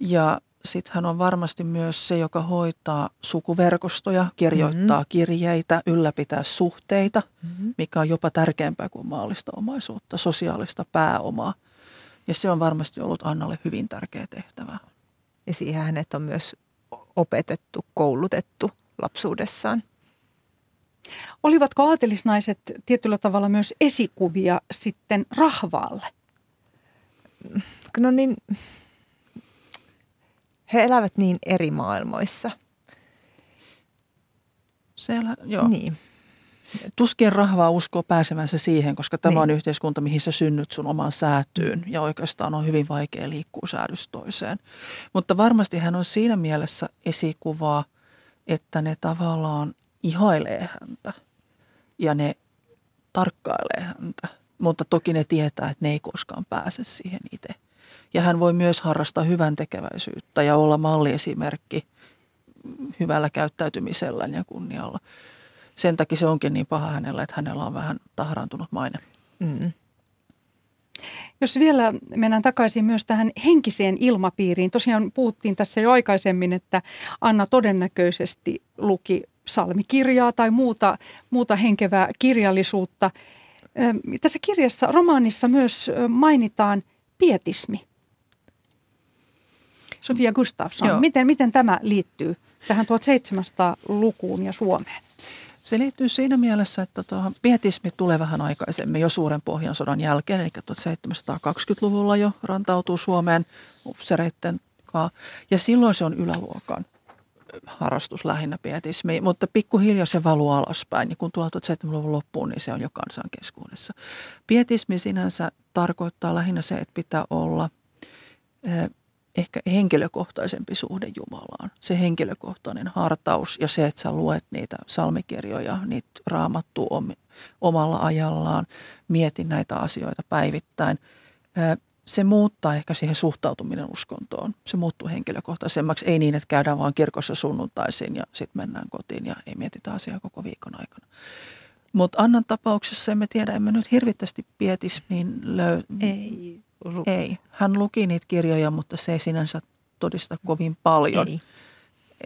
D: Ja sitten hän on varmasti myös se, joka hoitaa sukuverkostoja, kirjoittaa mm-hmm. kirjeitä, ylläpitää suhteita, mm-hmm. mikä on jopa tärkeämpää kuin maallista omaisuutta, sosiaalista pääomaa. Ja se on varmasti ollut Annalle hyvin tärkeä tehtävä.
C: Ja siihen hänet on myös opetettu, koulutettu lapsuudessaan.
B: Olivatko aatelisnaiset tietyllä tavalla myös esikuvia sitten rahvaalle?
C: No niin, he elävät niin eri maailmoissa.
D: Siellä, joo.
C: Niin.
D: Tuskin rahvaa uskoo pääsemänsä siihen, koska tämä niin. on yhteiskunta, mihin sä synnyt sun omaan säätyyn ja oikeastaan on hyvin vaikea liikkua säädöstä toiseen. Mutta varmasti hän on siinä mielessä esikuvaa, että ne tavallaan ihailee häntä ja ne tarkkailee häntä, mutta toki ne tietää, että ne ei koskaan pääse siihen itse. Ja hän voi myös harrastaa hyvän tekeväisyyttä ja olla malliesimerkki hyvällä käyttäytymisellä ja kunnialla. Sen takia se onkin niin paha hänellä, että hänellä on vähän tahraantunut maine. Mm.
B: Jos vielä mennään takaisin myös tähän henkiseen ilmapiiriin. Tosiaan puhuttiin tässä jo aikaisemmin, että Anna todennäköisesti luki salmikirjaa tai muuta, muuta henkevää kirjallisuutta. Tässä kirjassa, romaanissa myös mainitaan pietismi. Sofia Gustafsson, miten, miten tämä liittyy tähän 1700-lukuun ja Suomeen?
D: Se liittyy siinä mielessä, että tuohon pietismi tulee vähän aikaisemmin jo suuren pohjansodan jälkeen, eli 1720-luvulla jo rantautuu Suomeen upsereitten kanssa. Ja silloin se on yläluokan harrastus lähinnä pietismi, mutta pikkuhiljaa se valuu alaspäin. Ja kun 1700-luvun loppuun, niin se on jo kansan keskuudessa. Pietismi sinänsä tarkoittaa lähinnä se, että pitää olla ehkä henkilökohtaisempi suhde Jumalaan. Se henkilökohtainen hartaus ja se, että sä luet niitä salmikirjoja, niitä raamattu omalla ajallaan, mietin näitä asioita päivittäin. Se muuttaa ehkä siihen suhtautuminen uskontoon. Se muuttuu henkilökohtaisemmaksi. Ei niin, että käydään vaan kirkossa sunnuntaisin ja sitten mennään kotiin ja ei mietitä asiaa koko viikon aikana. Mutta Annan tapauksessa emme tiedä, emme nyt hirvittävästi pietismiin löy-
C: Ei
D: ei, hän luki niitä kirjoja, mutta se ei sinänsä todista kovin paljon. Ei.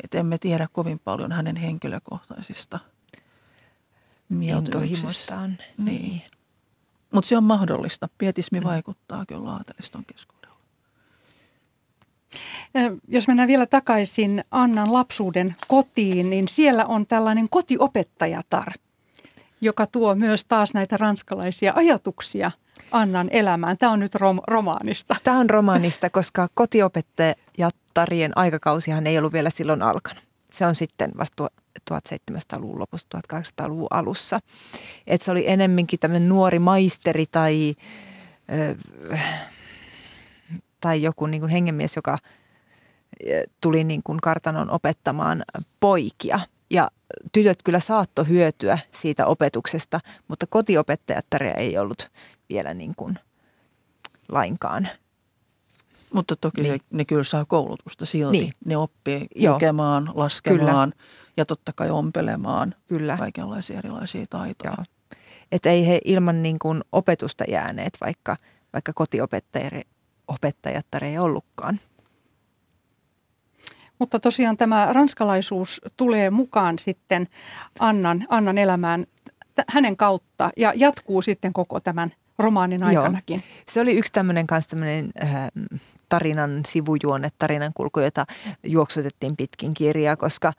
D: Et emme tiedä kovin paljon hänen henkilökohtaisista
C: mieltymyksistään.
D: Niin. niin. Mutta se on mahdollista. Pietismi mm. vaikuttaa kyllä aateliston keskuudella.
B: Jos mennään vielä takaisin Annan lapsuuden kotiin, niin siellä on tällainen kotiopettajatar, joka tuo myös taas näitä ranskalaisia ajatuksia – Annan elämään. Tämä on nyt rom- romaanista.
C: Tämä on romaanista, koska kotiopettajattarien aikakausihan ei ollut vielä silloin alkanut. Se on sitten vasta 1700-luvun lopussa, 1800-luvun alussa. Et se oli enemminkin tämmöinen nuori maisteri tai, ö, tai joku niin kuin hengenmies, joka tuli niin kuin kartanon opettamaan poikia. Ja tytöt kyllä saatto hyötyä siitä opetuksesta, mutta kotiopettajattaria ei ollut vielä niin kuin lainkaan –
D: mutta toki niin. ne, ne kyllä saa koulutusta silti. Niin. Ne oppii Joo. lukemaan, laskemaan kyllä. ja totta kai ompelemaan kyllä. kaikenlaisia erilaisia taitoja. Joo.
C: Että ei he ilman niin kuin opetusta jääneet, vaikka, vaikka kotiopettajattar ei ollutkaan.
B: Mutta tosiaan tämä ranskalaisuus tulee mukaan sitten Annan, Annan elämään hänen kautta ja jatkuu sitten koko tämän romaanin aikanakin. Joo.
C: Se oli yksi tämmöinen kanssa tämmöinen äh, tarinan sivujuonne, tarinan kulku, jota juoksutettiin pitkin kirjaa, koska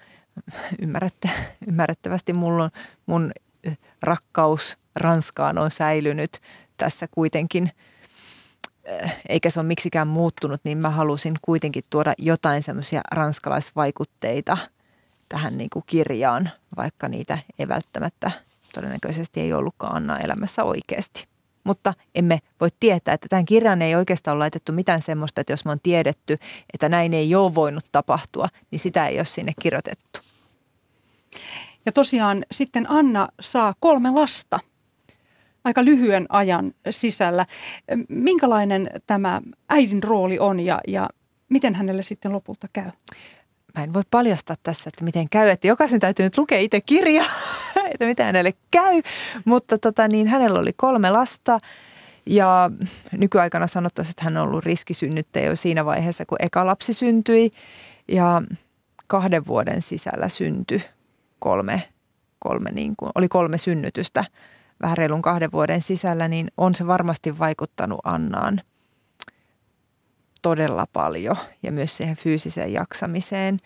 C: ymmärrätte, ymmärrettävästi mulla on, mun äh, rakkaus Ranskaan on säilynyt tässä kuitenkin, eikä se ole miksikään muuttunut, niin mä halusin kuitenkin tuoda jotain semmoisia ranskalaisvaikutteita tähän niin kuin kirjaan, vaikka niitä ei välttämättä todennäköisesti ei ollutkaan Anna elämässä oikeasti mutta emme voi tietää, että tämän kirjan ei oikeastaan ole laitettu mitään semmoista, että jos me on tiedetty, että näin ei ole voinut tapahtua, niin sitä ei ole sinne kirjoitettu.
B: Ja tosiaan sitten Anna saa kolme lasta aika lyhyen ajan sisällä. Minkälainen tämä äidin rooli on ja, ja miten hänelle sitten lopulta käy?
C: Mä en voi paljastaa tässä, että miten käy, että jokaisen täytyy nyt lukea itse kirja *laughs* että mitä hänelle käy. Mutta tota, niin, hänellä oli kolme lasta ja nykyaikana sanottaisiin, että hän on ollut riskisynnyttäjä jo siinä vaiheessa, kun eka lapsi syntyi. Ja kahden vuoden sisällä syntyi kolme, kolme niin kuin, oli kolme synnytystä vähän reilun kahden vuoden sisällä, niin on se varmasti vaikuttanut Annaan todella paljon ja myös siihen fyysiseen jaksamiseen.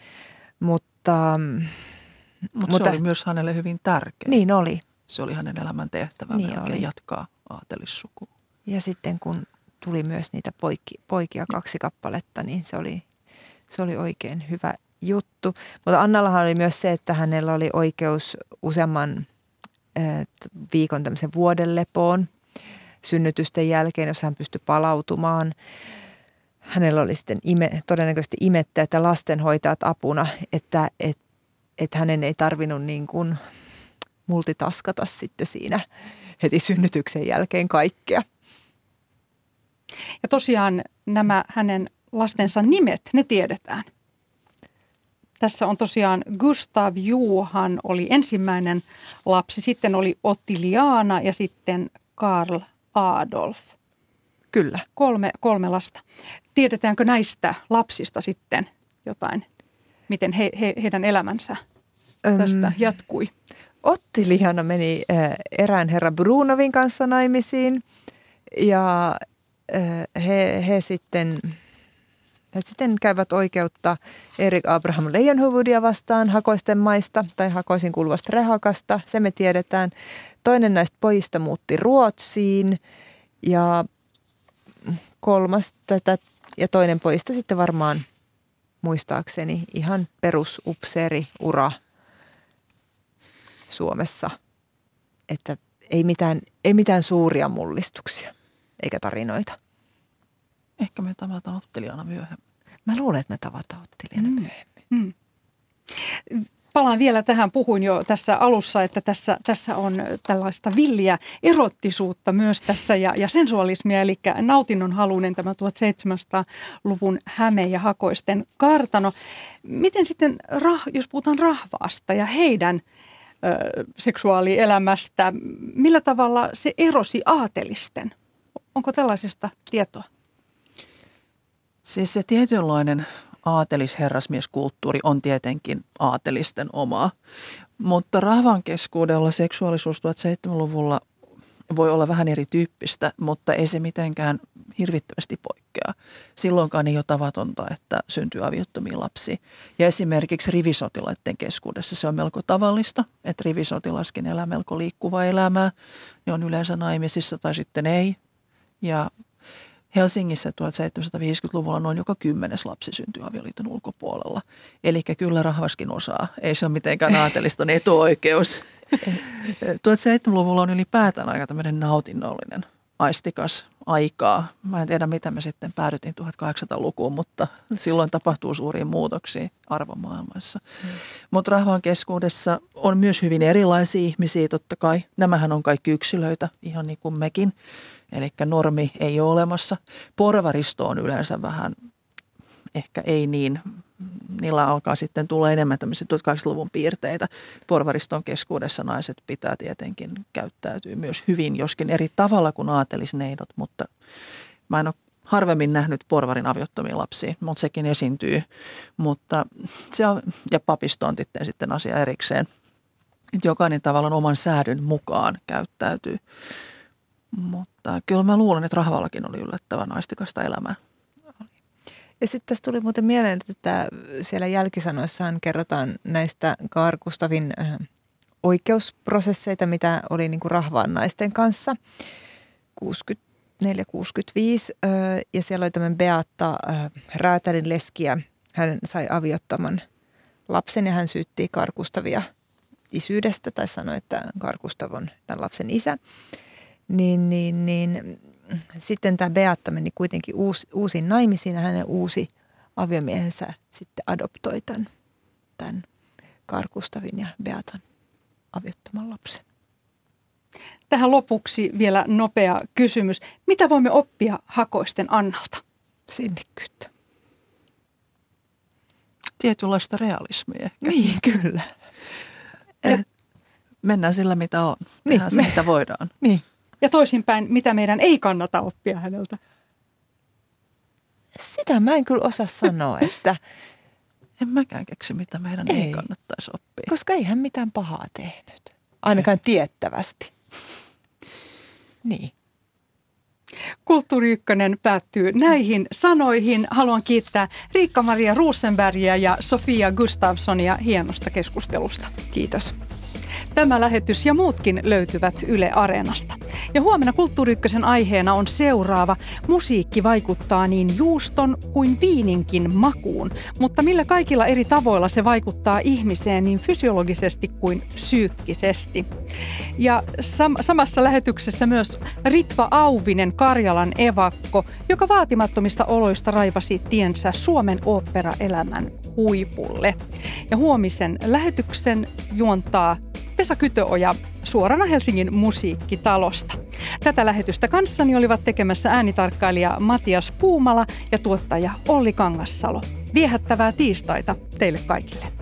C: Mutta
D: Mut Mutta se oli myös hänelle hyvin tärkeä.
C: Niin oli.
D: Se oli hänen elämän tehtävä niin oli. jatkaa aatelissukua.
C: Ja sitten kun tuli myös niitä poiki, poikia kaksi kappaletta, niin se oli, se oli oikein hyvä juttu. Mutta Annallahan oli myös se, että hänellä oli oikeus useamman viikon tämmöisen vuoden lepoon synnytysten jälkeen, jos hän pystyi palautumaan. Hänellä oli sitten ime, todennäköisesti imettäjät ja lastenhoitajat apuna, että, että että hänen ei tarvinnut niin kuin multitaskata sitten siinä heti synnytyksen jälkeen kaikkea.
B: Ja tosiaan nämä hänen lastensa nimet, ne tiedetään. Tässä on tosiaan Gustav Johan oli ensimmäinen lapsi, sitten oli Ottiliana ja sitten Karl Adolf.
C: Kyllä.
B: Kolme, kolme lasta. Tiedetäänkö näistä lapsista sitten jotain miten he, he, heidän elämänsä tästä Öm, jatkui?
C: Otti Lihana meni äh, erään herra Brunovin kanssa naimisiin ja äh, he, he sitten he sitten käyvät oikeutta Erik Abraham Leijonhuvudia vastaan Hakoisten maista tai Hakoisin kuuluvasta Rehakasta. Se me tiedetään. Toinen näistä pojista muutti Ruotsiin ja kolmas tätä ja toinen pojista sitten varmaan muistaakseni ihan perusupseeri ura Suomessa. Että ei mitään, ei mitään suuria mullistuksia eikä tarinoita.
D: Ehkä me tavataan ottelijana myöhemmin.
C: Mä luulen, että me tavataan ottelijana mm. myöhemmin. Mm
B: palaan vielä tähän, puhuin jo tässä alussa, että tässä, tässä on tällaista villiä erottisuutta myös tässä ja, ja sensualismia, eli nautinnon halunen tämä 1700-luvun häme ja hakoisten kartano. Miten sitten, rah, jos puhutaan rahvaasta ja heidän ö, seksuaalielämästä, millä tavalla se erosi aatelisten? Onko tällaisesta tietoa?
D: Siis se tietynlainen aatelisherrasmieskulttuuri on tietenkin aatelisten omaa. Mutta rahvan keskuudella seksuaalisuus 1700-luvulla voi olla vähän erityyppistä, mutta ei se mitenkään hirvittävästi poikkea. Silloinkaan ei ole tavatonta, että syntyy aviottomia lapsi. Ja esimerkiksi rivisotilaiden keskuudessa se on melko tavallista, että rivisotilaskin elää melko liikkuvaa elämää. Ne on yleensä naimisissa tai sitten ei. Ja Helsingissä 1750-luvulla noin joka kymmenes lapsi syntyi avioliiton ulkopuolella. Eli kyllä rahvaskin osaa. Ei se ole mitenkään *laughs* aateliston etuoikeus. *laughs* 1700-luvulla on ylipäätään aika tämmöinen nautinnollinen aistikas aikaa. Mä en tiedä, mitä me sitten päädyttiin 1800-lukuun, mutta silloin tapahtuu suuria muutoksia arvomaailmassa. Mm. Mutta rahvan keskuudessa on myös hyvin erilaisia ihmisiä, totta kai. Nämähän on kaikki yksilöitä, ihan niin kuin mekin. Eli normi ei ole olemassa. Porvaristo on yleensä vähän, ehkä ei niin niillä alkaa sitten tulla enemmän tämmöisiä 1800-luvun piirteitä. Porvariston keskuudessa naiset pitää tietenkin käyttäytyä myös hyvin, joskin eri tavalla kuin aatelisneidot, mutta mä en ole harvemmin nähnyt porvarin aviottomia lapsia, mutta sekin esiintyy. Mutta se on, ja papisto on sitten, sitten asia erikseen. Että jokainen tavallaan oman säädön mukaan käyttäytyy. Mutta kyllä mä luulen, että rahvallakin oli yllättävän naistikasta elämää.
C: Ja sitten tässä tuli muuten mieleen, että siellä jälkisanoissaan kerrotaan näistä Karkustavin äh, oikeusprosesseita, mitä oli niin kuin rahvaan naisten kanssa 64-65. Äh, ja siellä oli tämmöinen Beatta äh, Räätälin leski ja hän sai aviottoman lapsen ja hän syytti Karkustavia isyydestä tai sanoi, että Karkustav on tämän lapsen isä. Niin, niin, niin sitten tämä Beatta meni kuitenkin uusi, uusiin naimisiin ja hänen uusi aviomiehensä sitten adoptoi tämän, tämän Karkustavin ja Beatan aviottoman lapsen.
B: Tähän lopuksi vielä nopea kysymys. Mitä voimme oppia hakoisten Annalta?
C: Sinnikkyyttä.
D: Tietynlaista realismia ehkä.
C: Niin, kyllä.
D: Ja mennään sillä, mitä on. Niin, se, me, mitä voidaan.
B: Niin. Ja toisinpäin, mitä meidän ei kannata oppia häneltä?
C: Sitä mä en kyllä osaa sanoa, *laughs* että...
D: en mäkään keksi, mitä meidän ei, ei kannattaisi oppia.
C: Koska ei hän mitään pahaa tehnyt. Ainakaan ei. tiettävästi. Niin.
B: Kulttuuri Ykkönen päättyy näihin sanoihin. Haluan kiittää Riikka-Maria Rosenbergia ja Sofia Gustafssonia hienosta keskustelusta.
C: Kiitos.
B: Tämä lähetys ja muutkin löytyvät Yle Areenasta. Ja huomenna Kulttuuri aiheena on seuraava. Musiikki vaikuttaa niin juuston kuin viininkin makuun, mutta millä kaikilla eri tavoilla se vaikuttaa ihmiseen niin fysiologisesti kuin psyykkisesti. Ja sam- samassa lähetyksessä myös Ritva Auvinen, Karjalan evakko, joka vaatimattomista oloista raivasi tiensä Suomen oopperaelämän huipulle. Ja huomisen lähetyksen juontaa Vesa Kytöoja suorana Helsingin musiikkitalosta. Tätä lähetystä kanssani olivat tekemässä äänitarkkailija Matias Puumala ja tuottaja Olli Kangassalo. Viehättävää tiistaita teille kaikille.